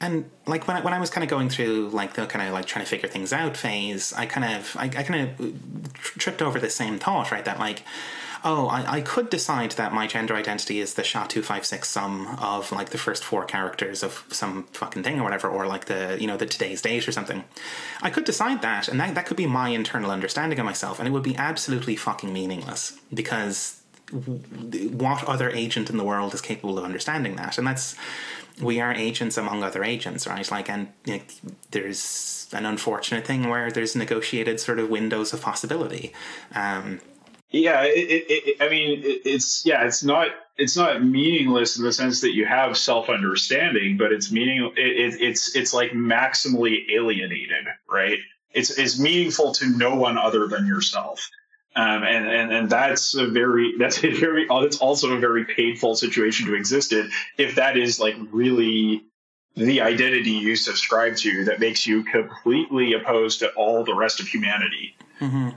And like when I, when I was kind of going through like the kind of like trying to figure things out phase, I kind of I, I kind of tripped over the same thought, right? That like oh, I, I could decide that my gender identity is the SHA-256 sum of like the first four characters of some fucking thing or whatever, or like the, you know, the today's date or something. I could decide that, and that, that could be my internal understanding of myself, and it would be absolutely fucking meaningless because what other agent in the world is capable of understanding that? And that's we are agents among other agents, right? Like, and you know, there's an unfortunate thing where there's negotiated sort of windows of possibility. Um, yeah, it, it, it, I mean, it's yeah, it's not it's not meaningless in the sense that you have self understanding, but it's meaning it's it's like maximally alienated, right? It's it's meaningful to no one other than yourself. Um, and, and and that's a very that's a very that's also a very painful situation to exist in if that is like really the identity you subscribe to that makes you completely opposed to all the rest of humanity. Mm-hmm.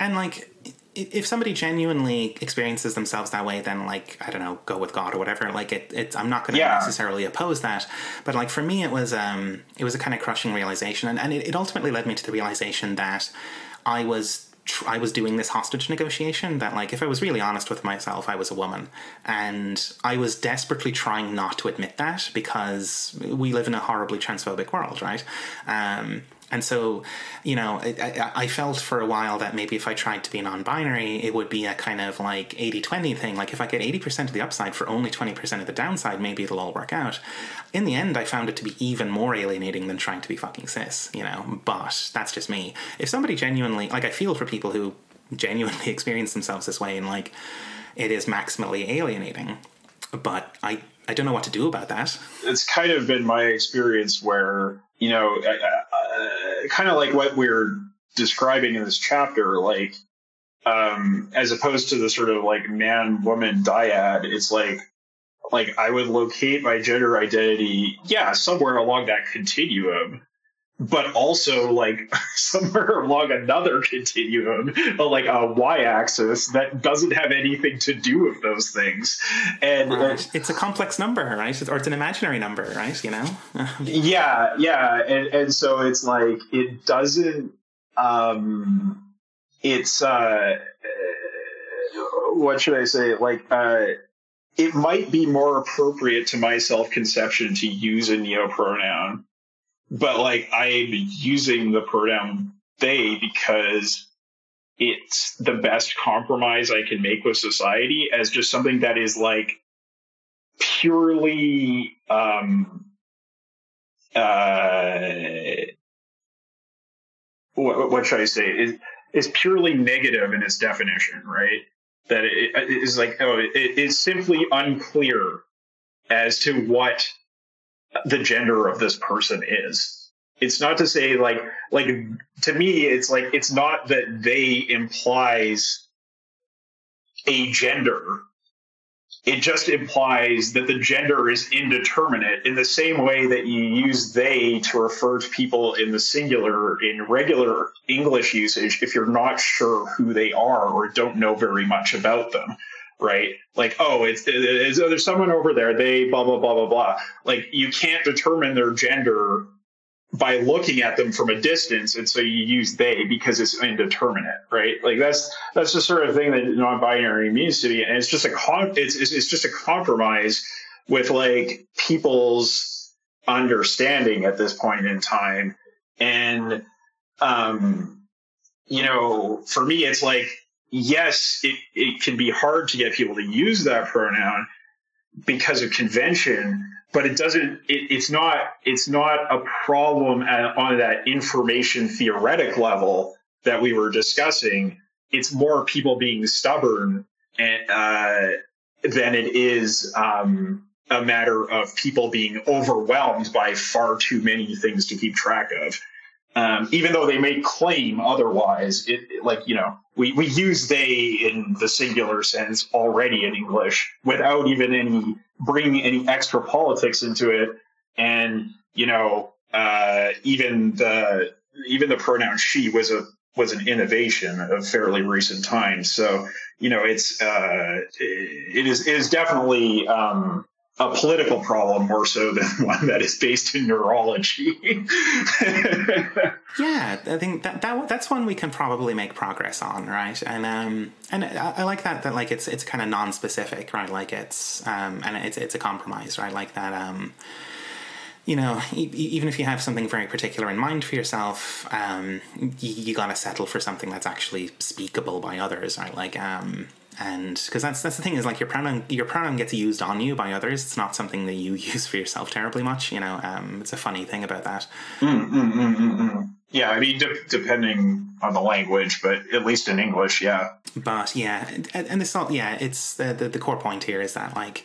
And like if somebody genuinely experiences themselves that way, then like I don't know, go with God or whatever. Like it, it's I'm not going to yeah. necessarily oppose that, but like for me, it was um, it was a kind of crushing realization, and, and it, it ultimately led me to the realization that I was I was doing this hostage negotiation that like if I was really honest with myself I was a woman and I was desperately trying not to admit that because we live in a horribly transphobic world right um, and so, you know, I, I, felt for a while that maybe if I tried to be non binary, it would be a kind of like 80 20 thing. Like if I get 80% of the upside for only 20% of the downside, maybe it'll all work out. In the end, I found it to be even more alienating than trying to be fucking cis, you know, but that's just me. If somebody genuinely, like, I feel for people who genuinely experience themselves this way and like it is maximally alienating, but I I don't know what to do about that. It's kind of been my experience where, you know, uh, kind of like what we're describing in this chapter, like, um, as opposed to the sort of like man woman dyad, it's like, like I would locate my gender identity, yeah, somewhere along that continuum but also like somewhere along another continuum, like a y-axis that doesn't have anything to do with those things. And right. it's a complex number, right? Or it's an imaginary number, right? You know? yeah, yeah, and and so it's like it doesn't. Um, it's uh, what should I say? Like uh it might be more appropriate to my self conception to use a neopronoun but like I'm using the pronoun they because it's the best compromise I can make with society as just something that is like purely um uh what, what should I say is is purely negative in its definition, right? That it, it is like oh it, it's simply unclear as to what the gender of this person is. It's not to say like like to me it's like it's not that they implies a gender. It just implies that the gender is indeterminate in the same way that you use they to refer to people in the singular in regular English usage if you're not sure who they are or don't know very much about them right? Like, oh, it's, it's, there's someone over there. They blah blah blah blah blah. Like, you can't determine their gender by looking at them from a distance, and so you use they because it's indeterminate, right? Like that's that's the sort of thing that non-binary means to me, and it's just a con- it's it's just a compromise with like people's understanding at this point in time, and um, you know, for me, it's like yes, it, it can be hard to get people to use that pronoun because of convention, but it doesn't, it, it's not, it's not a problem at, on that information theoretic level that we were discussing. It's more people being stubborn and, uh, than it is, um, a matter of people being overwhelmed by far too many things to keep track of. Um, even though they may claim otherwise, it, it, like you know, we, we use they in the singular sense already in English without even any bringing any extra politics into it, and you know, uh, even the even the pronoun she was a was an innovation of fairly recent times. So you know, it's uh, it is it is definitely um, a political problem more so than one that is based in neurology. yeah, I think that, that that's one we can probably make progress on, right? And um, and I, I like that that like it's it's kind of non-specific, right? Like it's um, and it's it's a compromise, right? Like that um, you know, e- even if you have something very particular in mind for yourself, um, you, you got to settle for something that's actually speakable by others, right? Like, um, and because that's that's the thing is like your pronoun your pronoun gets used on you by others. It's not something that you use for yourself terribly much. You know, um, it's a funny thing about that. Mm, mm, mm, mm, mm. yeah, I mean, de- depending on the language, but at least in English, yeah. But yeah, and, and it's not. Yeah, it's the, the the core point here is that like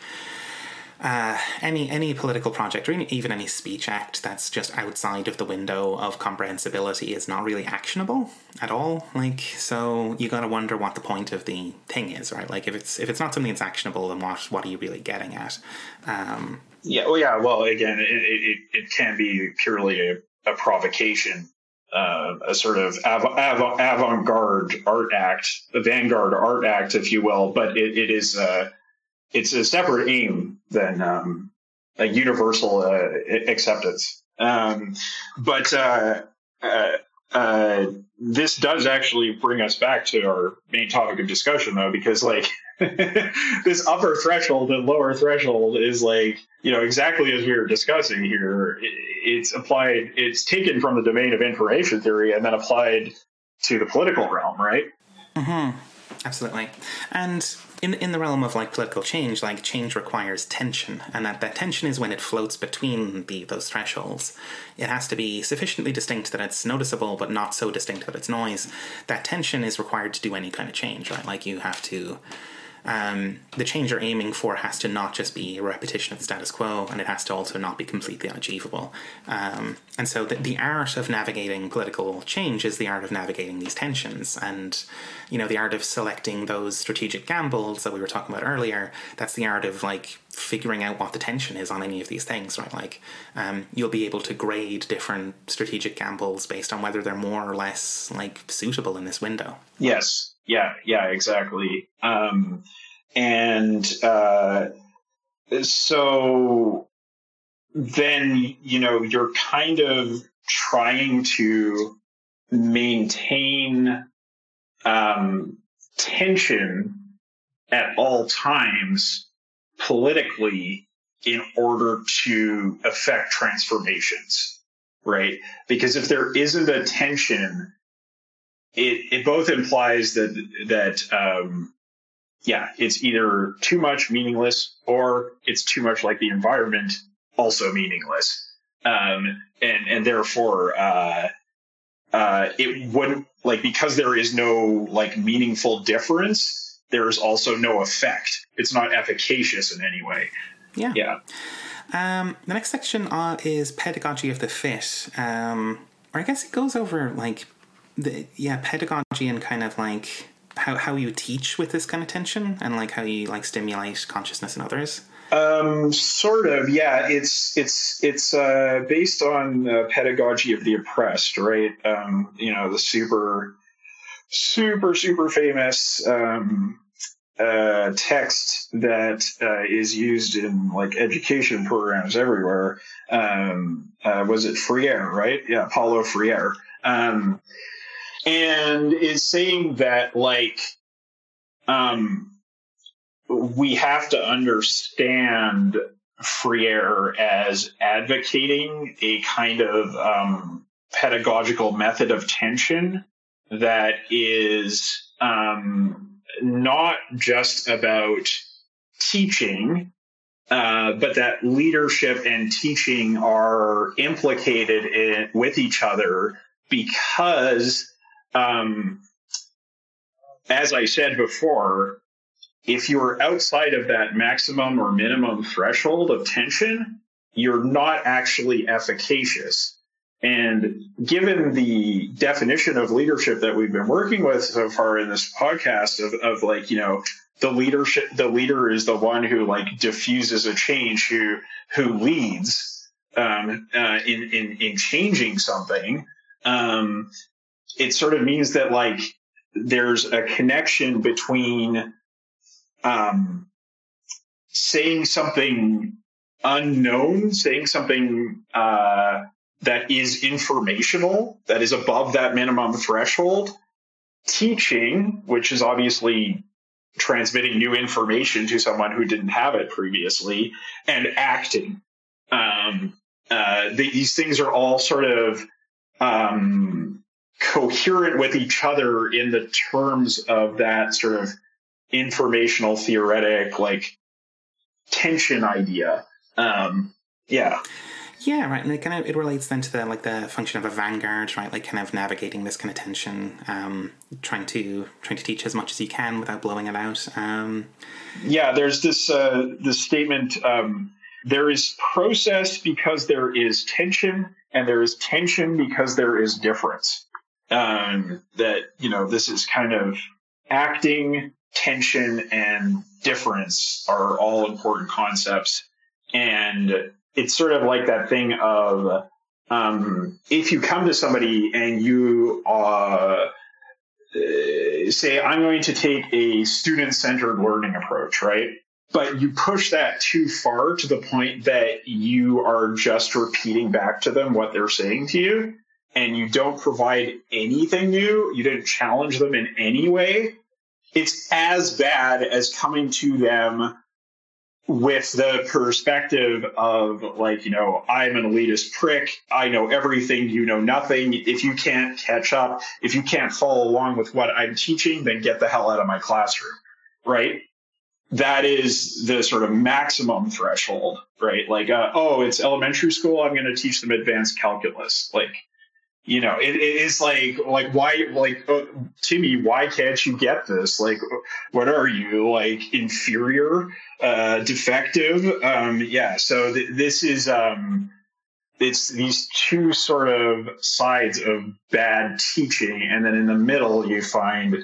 uh, any any political project or even any speech act that's just outside of the window of comprehensibility is not really actionable at all. Like, so you got to wonder what the point of the thing is, right? Like, if it's if it's not something that's actionable, then what what are you really getting at? Um, yeah. Well, yeah. Well, again, it it, it can be purely a, a provocation. Uh, a sort of av- av- avant-garde art act, a vanguard art act, if you will, but it, it is uh, it's a separate aim than um, a universal uh, acceptance. Um, but uh, uh, uh, this does actually bring us back to our main topic of discussion, though, because like this upper threshold and lower threshold is like you know exactly as we were discussing here. It's applied. It's taken from the domain of information theory and then applied to the political realm, right? Mm-hmm. Absolutely, and in in the realm of like political change, like change requires tension, and that, that tension is when it floats between the those thresholds. It has to be sufficiently distinct that it's noticeable, but not so distinct that it's noise. That tension is required to do any kind of change, right? Like you have to um, the change you're aiming for has to not just be a repetition of the status quo, and it has to also not be completely unachievable. Um, and so, the, the, art of navigating political change is the art of navigating these tensions, and you know, the art of selecting those strategic gambles that we were talking about earlier. That's the art of like figuring out what the tension is on any of these things, right? Like, um, you'll be able to grade different strategic gambles based on whether they're more or less like suitable in this window. Yes, yeah, yeah, exactly. Um, and uh, so then, you know, you're kind of trying to maintain um, tension at all times politically in order to affect transformations, right? Because if there isn't a tension, it it both implies that that um, yeah, it's either too much meaningless or it's too much like the environment, also meaningless, um, and and therefore uh, uh, it wouldn't like because there is no like meaningful difference. There is also no effect. It's not efficacious in any way. Yeah. Yeah. Um, the next section uh, is pedagogy of the fit. Um, or I guess it goes over like the yeah pedagogy and kind of like how how you teach with this kind of tension and like how you like stimulate consciousness in others. Um, sort of, yeah. It's it's it's uh, based on pedagogy of the oppressed, right? Um, you know, the super, super, super famous um, uh, text that uh, is used in like education programs everywhere. Um, uh, was it Freire, right? Yeah, Paulo Freire. Um, and is saying that like um, we have to understand Freire as advocating a kind of um, pedagogical method of tension that is um, not just about teaching, uh, but that leadership and teaching are implicated in, with each other because um, as I said before, if you're outside of that maximum or minimum threshold of tension, you're not actually efficacious. And given the definition of leadership that we've been working with so far in this podcast of, of like, you know, the leadership, the leader is the one who like diffuses a change, who, who leads, um, uh, in, in, in changing something. Um, it sort of means that like there's a connection between um, saying something unknown, saying something uh, that is informational, that is above that minimum threshold, teaching, which is obviously transmitting new information to someone who didn't have it previously, and acting. Um, uh, the, these things are all sort of um, coherent with each other in the terms of that sort of informational theoretic like tension idea. Um, yeah. Yeah, right, and it kind of it relates then to the like the function of a vanguard, right? Like kind of navigating this kind of tension, um, trying to trying to teach as much as you can without blowing it out. Um, yeah, there's this uh, this statement. Um, there is process because there is tension, and there is tension because there is difference. Um, that you know, this is kind of acting, tension, and difference are all important concepts, and it's sort of like that thing of um, if you come to somebody and you uh, say, I'm going to take a student centered learning approach, right? But you push that too far to the point that you are just repeating back to them what they're saying to you, and you don't provide anything new, you didn't challenge them in any way. It's as bad as coming to them with the perspective of like you know i'm an elitist prick. I know everything. You know nothing. If you can't catch up if you can't follow along with what i'm teaching then get the hell out of my classroom right? That is the sort of maximum threshold right? Like uh, oh it's elementary school. I'm going to teach them advanced calculus. Like you know it, it is like like why like timmy why can't you get this? Like what are you like inferior uh defective? Um yeah so th- this is um it's these two sort of sides of bad teaching and then in the middle you find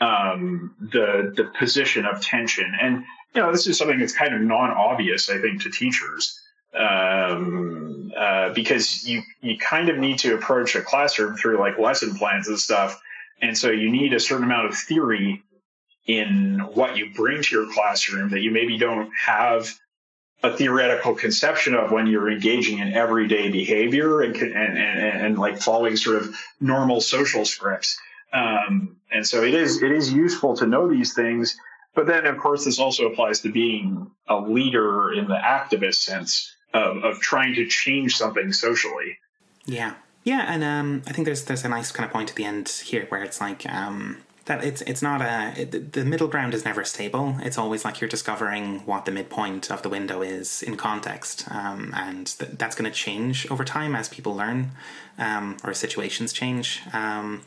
um the the position of tension. And you know this is something that's kind of non-obvious i think to teachers um, uh, because you you kind of need to approach a classroom through like lesson plans and stuff, and so you need a certain amount of theory in what you bring to your classroom that you maybe don't have a theoretical conception of when you're engaging in everyday behavior and and and, and like following sort of normal social scripts. Um, and so it is it is useful to know these things. But then, of course, this also applies to being a leader in the activist sense of, of trying to change something socially. Yeah, yeah, and um, I think there's there's a nice kind of point at the end here where it's like um, that it's it's not a it, the middle ground is never stable. It's always like you're discovering what the midpoint of the window is in context, um, and th- that's going to change over time as people learn um, or situations change. Um,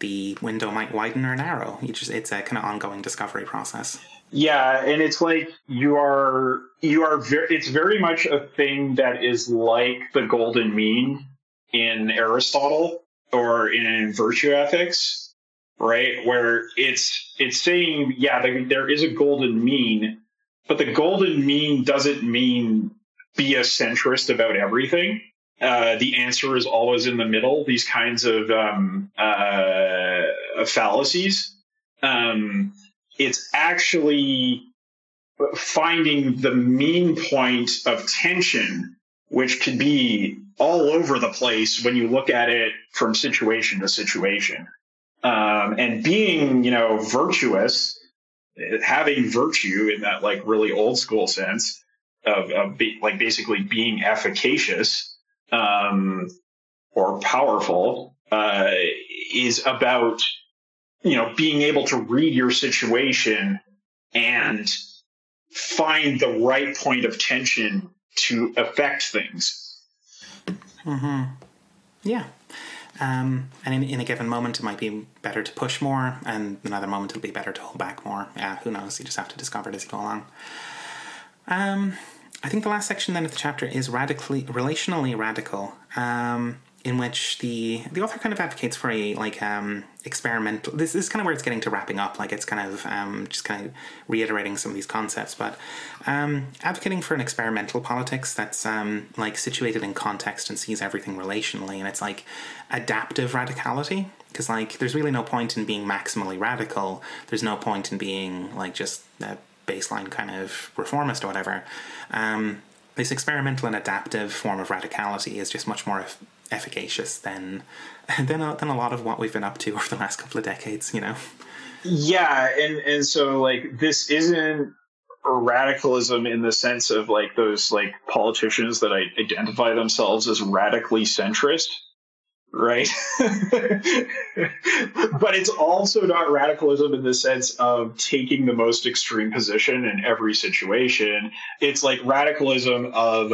the window might widen or narrow. You just it's a kind of ongoing discovery process. Yeah, and it's like you are you are very it's very much a thing that is like the golden mean in Aristotle or in virtue ethics, right? Where it's it's saying yeah, there is a golden mean, but the golden mean doesn't mean be a centrist about everything. Uh, the answer is always in the middle. These kinds of um, uh, fallacies. Um, it's actually finding the mean point of tension, which can be all over the place when you look at it from situation to situation. Um, and being, you know, virtuous, having virtue in that like really old school sense of, of be, like basically being efficacious um, or powerful uh, is about you know, being able to read your situation and find the right point of tension to affect things. Hmm. Yeah. Um, and in, in, a given moment, it might be better to push more, and another moment it'll be better to hold back more. Yeah, who knows? You just have to discover it as you go along. Um, I think the last section then of the chapter is radically relationally radical. Um, in which the the author kind of advocates for a like um, experimental. This, is kind of where it's getting to wrapping up. Like it's kind of um, just kind of reiterating some of these concepts, but um, advocating for an experimental politics that's um, like situated in context and sees everything relationally, and it's like adaptive radicality. Because like there's really no point in being maximally radical. There's no point in being like just a baseline kind of reformist or whatever. Um, this experimental and adaptive form of radicality is just much more efficacious than than a, than a lot of what we've been up to over the last couple of decades. You know. Yeah, and and so like this isn't radicalism in the sense of like those like politicians that identify themselves as radically centrist right but it's also not radicalism in the sense of taking the most extreme position in every situation it's like radicalism of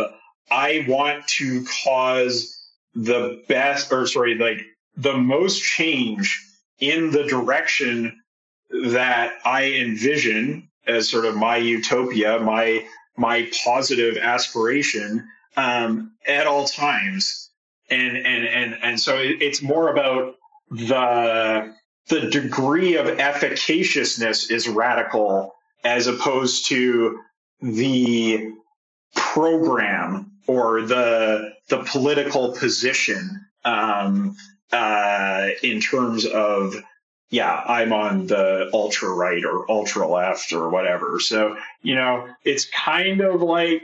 i want to cause the best or sorry like the most change in the direction that i envision as sort of my utopia, my my positive aspiration um, at all times, and and and and so it's more about the the degree of efficaciousness is radical as opposed to the program or the the political position um, uh, in terms of yeah, I'm on the ultra right or ultra left or whatever. So, you know, it's kind of like,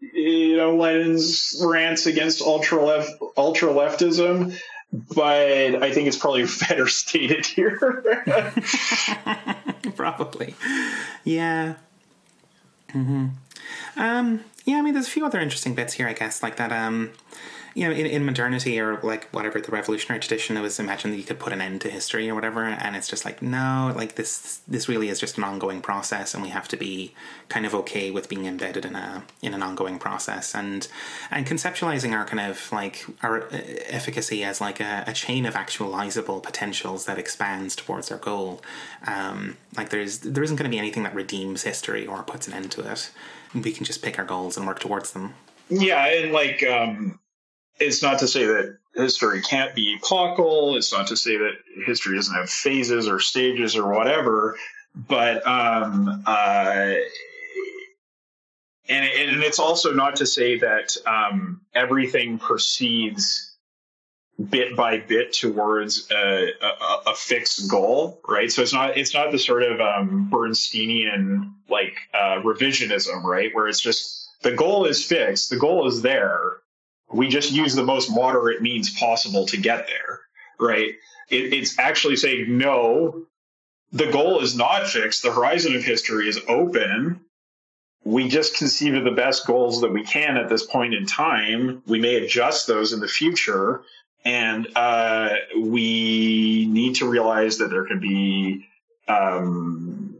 you know, Lenin's rants against ultra left, ultra leftism, but I think it's probably better stated here. probably. Yeah. Mm-hmm. Um, yeah, I mean, there's a few other interesting bits here, I guess, like that. Um, you know, in, in modernity or like whatever the revolutionary tradition, it was imagined that you could put an end to history or whatever, and it's just like no, like this this really is just an ongoing process, and we have to be kind of okay with being embedded in a in an ongoing process, and and conceptualizing our kind of like our uh, efficacy as like a, a chain of actualizable potentials that expands towards our goal. Um, like there's there isn't going to be anything that redeems history or puts an end to it. We can just pick our goals and work towards them. Yeah, and like um, it's not to say that history can't be epochal. It's not to say that history doesn't have phases or stages or whatever. But um, uh, and and it's also not to say that um, everything proceeds bit by bit towards a, a, a, fixed goal, right? So it's not it's not the sort of um, Bernsteinian like uh, revisionism, right, where it's just the goal is fixed, the goal is there, we just use the most moderate means possible to get there, right? It, it's actually saying, no, the goal is not fixed. The horizon of history is open. We just conceive of the best goals that we can at this point in time. We may adjust those in the future. And uh, we need to realize that there can be um,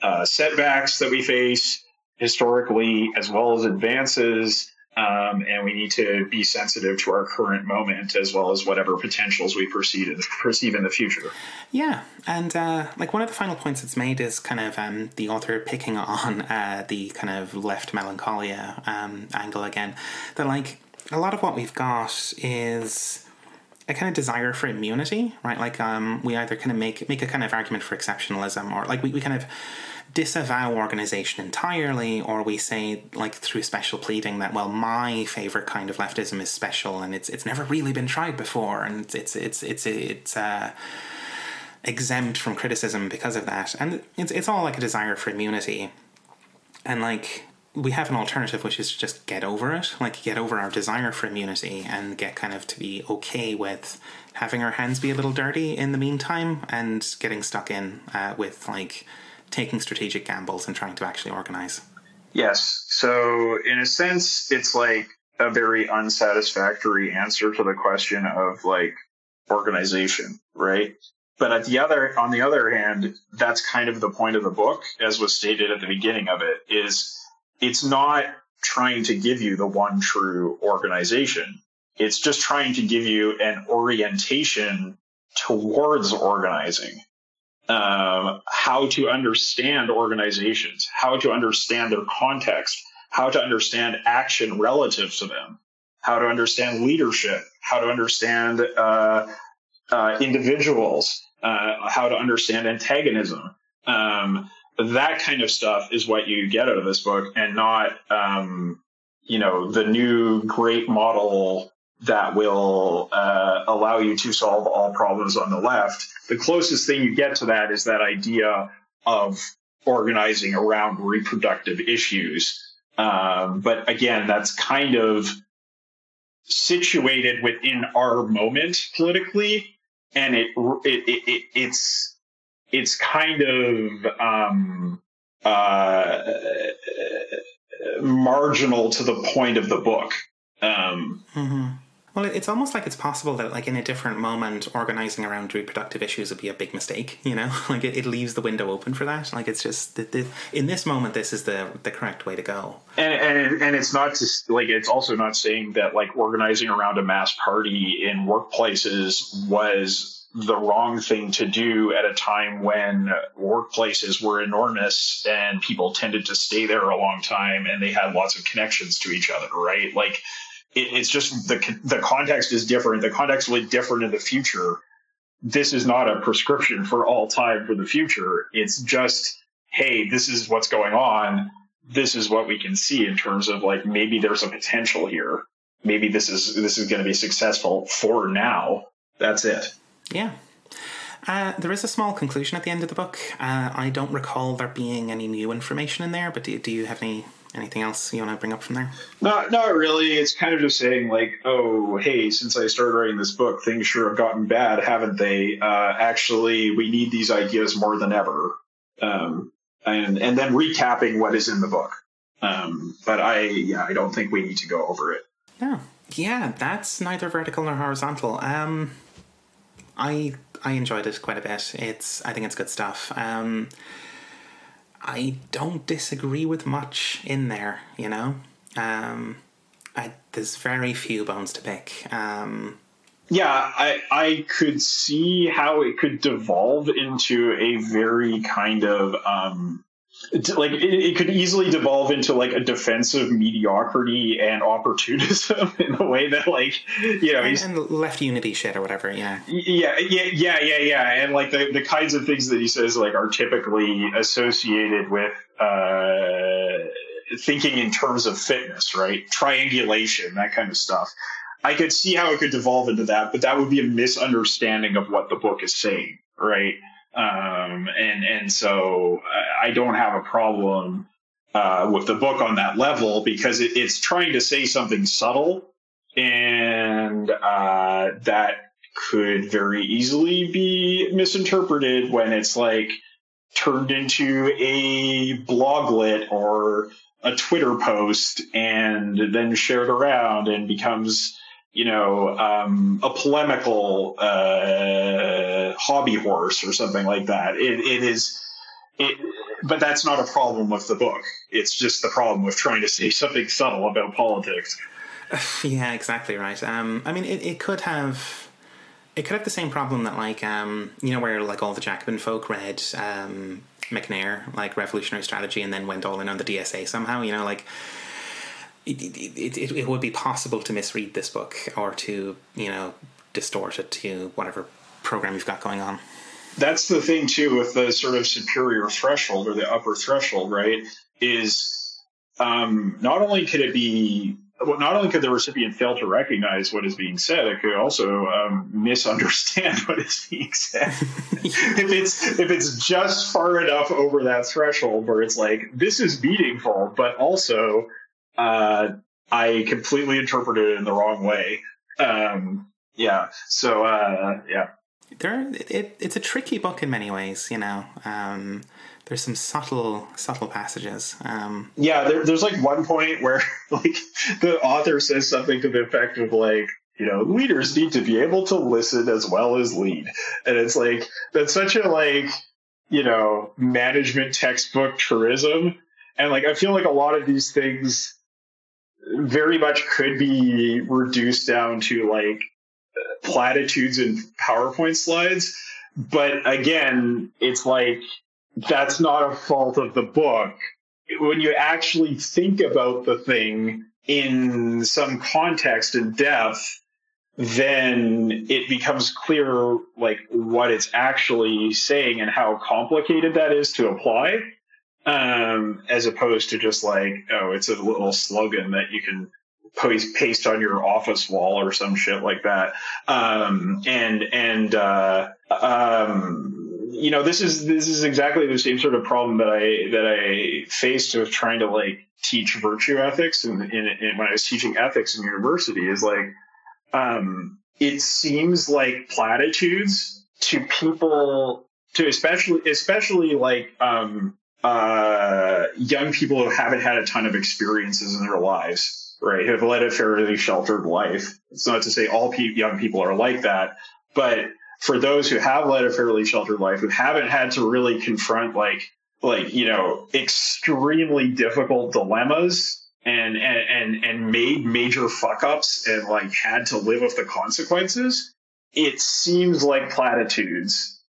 uh, setbacks that we face historically, as well as advances um, and we need to be sensitive to our current moment as well as whatever potentials we perceive in, perceive in the future. Yeah, and uh, like one of the final points it's made is kind of um, the author picking on uh, the kind of left melancholia um, angle again. That like a lot of what we've got is a kind of desire for immunity, right? Like um, we either kind of make make a kind of argument for exceptionalism, or like we, we kind of disavow organization entirely, or we say, like through special pleading, that well, my favorite kind of leftism is special and it's it's never really been tried before, and it's it's it's it's it's uh, exempt from criticism because of that, and it's it's all like a desire for immunity, and like we have an alternative which is just get over it like get over our desire for immunity and get kind of to be okay with having our hands be a little dirty in the meantime and getting stuck in uh, with like taking strategic gambles and trying to actually organize. Yes. So, in a sense, it's like a very unsatisfactory answer to the question of like organization, right? But at the other, on the other hand, that's kind of the point of the book, as was stated at the beginning of it, is it's not trying to give you the one true organization. It's just trying to give you an orientation towards organizing um, how to understand organizations, how to understand their context, how to understand action relative to them, how to understand leadership, how to understand uh, uh, individuals, uh, how to understand antagonism. Um, that kind of stuff is what you get out of this book, and not um, you know the new great model that will uh, allow you to solve all problems on the left. The closest thing you get to that is that idea of organizing around reproductive issues. Um, but again, that's kind of situated within our moment politically, and it it, it, it it's it's kind of um, uh, marginal to the point of the book. Um, mm-hmm. Well, it's almost like it's possible that, like, in a different moment, organizing around reproductive issues would be a big mistake. You know, like it, it leaves the window open for that. Like, it's just the, the, in this moment, this is the the correct way to go. And and and it's not just like it's also not saying that like organizing around a mass party in workplaces was the wrong thing to do at a time when workplaces were enormous and people tended to stay there a long time and they had lots of connections to each other, right? Like it, it's just the the context is different. The context will be different in the future. This is not a prescription for all time for the future. It's just, hey, this is what's going on. This is what we can see in terms of like maybe there's a potential here. Maybe this is this is going to be successful for now. That's it. Yeah. Uh, there is a small conclusion at the end of the book. Uh, I don't recall there being any new information in there, but do, do you have any anything else you want to bring up from there? Not, not really. It's kind of just saying like, oh, hey, since I started writing this book, things sure have gotten bad, haven't they? Uh, actually, we need these ideas more than ever. Um, and and then recapping what is in the book. Um, but I, yeah, I don't think we need to go over it. No, yeah, that's neither vertical nor horizontal. Um, I I enjoyed it quite a bit. It's I think it's good stuff. Um, I don't disagree with much in there, you know. Um, I, there's very few bones to pick. Um, yeah, I I could see how it could devolve into a very kind of um, like it, it, could easily devolve into like a defensive mediocrity and opportunism in a way that like you know and, and, left unity shit or whatever yeah. Yeah yeah yeah yeah yeah. And like the, the kinds of things that he says like are typically associated with uh thinking in terms of fitness right? Triangulation that kind of stuff. I could see how it could devolve into that but that would be a misunderstanding of what the book is saying right um, and and so I don't have a problem uh, with the book on that level because it, it's trying to say something subtle, and uh, that could very easily be misinterpreted when it's like turned into a bloglet or a Twitter post and then shared around and becomes you know, um, a polemical uh, hobby horse or something like that. It, it is, it, but that's not a problem with the book. It's just the problem with trying to say something subtle about politics. Yeah, exactly right. Um, I mean, it, it could have. It could have the same problem that, like, um, you know, where like all the Jacobin folk read um, Macnair, like Revolutionary Strategy, and then went all in on the DSA somehow. You know, like it, it, it, it would be possible to misread this book or to you know distort it to whatever program you've got going on that's the thing too with the sort of superior threshold or the upper threshold right is um, not only could it be well, not only could the recipient fail to recognize what is being said, it could also um, misunderstand what is being said. if it's if it's just far enough over that threshold where it's like this is meaningful, but also uh, I completely interpreted it in the wrong way. Um, yeah. So uh, yeah. There, it, it's a tricky book in many ways. You know, um, there's some subtle, subtle passages. Um, yeah, there, there's like one point where like the author says something to the effect of like, you know, leaders need to be able to listen as well as lead, and it's like that's such a like, you know, management textbook truism, and like I feel like a lot of these things very much could be reduced down to like platitudes and PowerPoint slides. But again, it's like that's not a fault of the book. When you actually think about the thing in some context and depth, then it becomes clear like what it's actually saying and how complicated that is to apply um, as opposed to just like, oh, it's a little slogan that you can paste on your office wall or some shit like that. Um, and and uh, um, you know, this is this is exactly the same sort of problem that I that I faced with trying to like teach virtue ethics and when I was teaching ethics in university is like um, it seems like platitudes to people to especially especially like um, uh, young people who haven't had a ton of experiences in their lives, right? Have led a fairly sheltered life. It's not to say all pe- young people are like that, but for those who have led a fairly sheltered life, who haven't had to really confront like like you know extremely difficult dilemmas and and and, and made major fuck ups and like had to live with the consequences, it seems like platitudes.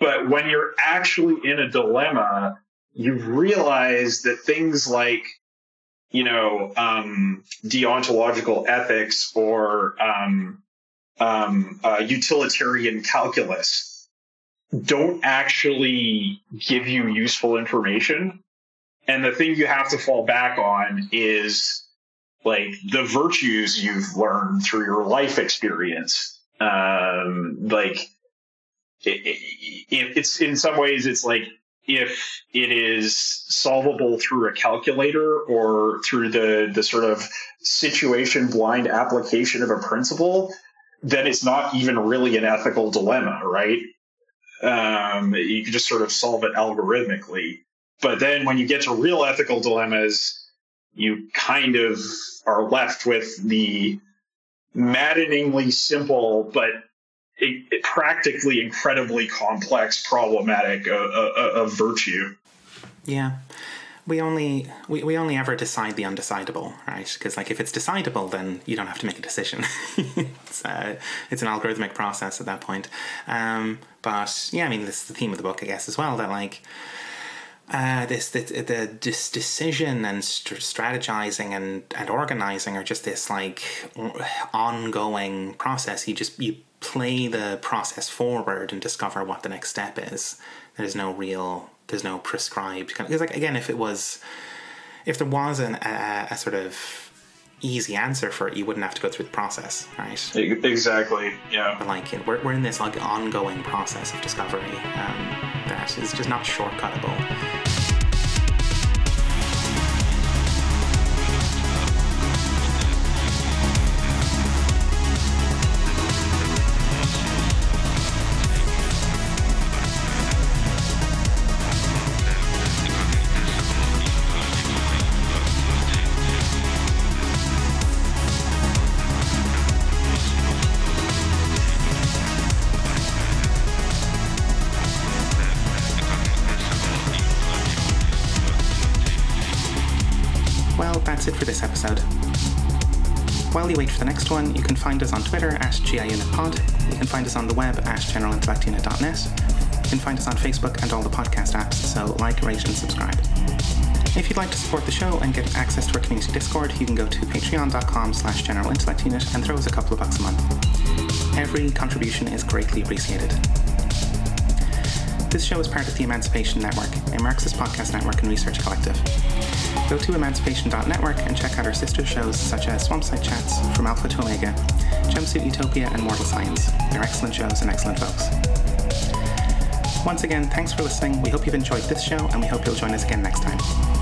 But when you're actually in a dilemma, you realize that things like you know um, deontological ethics or um, um, uh, utilitarian calculus don't actually give you useful information. And the thing you have to fall back on is like the virtues you've learned through your life experience. Um, like it, it, it's in some ways, it's like if it is solvable through a calculator or through the, the sort of situation blind application of a principle, then it's not even really an ethical dilemma, right? Um, you can just sort of solve it algorithmically. But then when you get to real ethical dilemmas, you kind of are left with the maddeningly simple but it, it practically incredibly complex problematic of, of, of virtue. Yeah. We only we, we only ever decide the undecidable right? Because like if it's decidable then you don't have to make a decision. It's, uh, it's an algorithmic process at that point. Um, but yeah i mean this is the theme of the book i guess as well that like uh, this the, the this decision and st- strategizing and and organizing are just this like ongoing process. You just you play the process forward and discover what the next step is. There's no real there's no prescribed kind of because like again if it was if there was an, a, a sort of easy answer for it you wouldn't have to go through the process right? Exactly yeah. But like we're, we're in this like ongoing process of discovery um, that is just not shortcuttable wait for the next one, you can find us on Twitter at GIUnitPod. You can find us on the web at generalintellectunit.net. You can find us on Facebook and all the podcast apps, so like, rate, and subscribe. If you'd like to support the show and get access to our community Discord, you can go to patreon.com slash generalintellectunit and throw us a couple of bucks a month. Every contribution is greatly appreciated. This show is part of the Emancipation Network, a Marxist podcast network and research collective. Go to emancipation.network and check out our sister shows such as Swampside Chats, From Alpha to Omega, Jumpsuit Utopia, and Mortal Science. They're excellent shows and excellent folks. Once again, thanks for listening. We hope you've enjoyed this show, and we hope you'll join us again next time.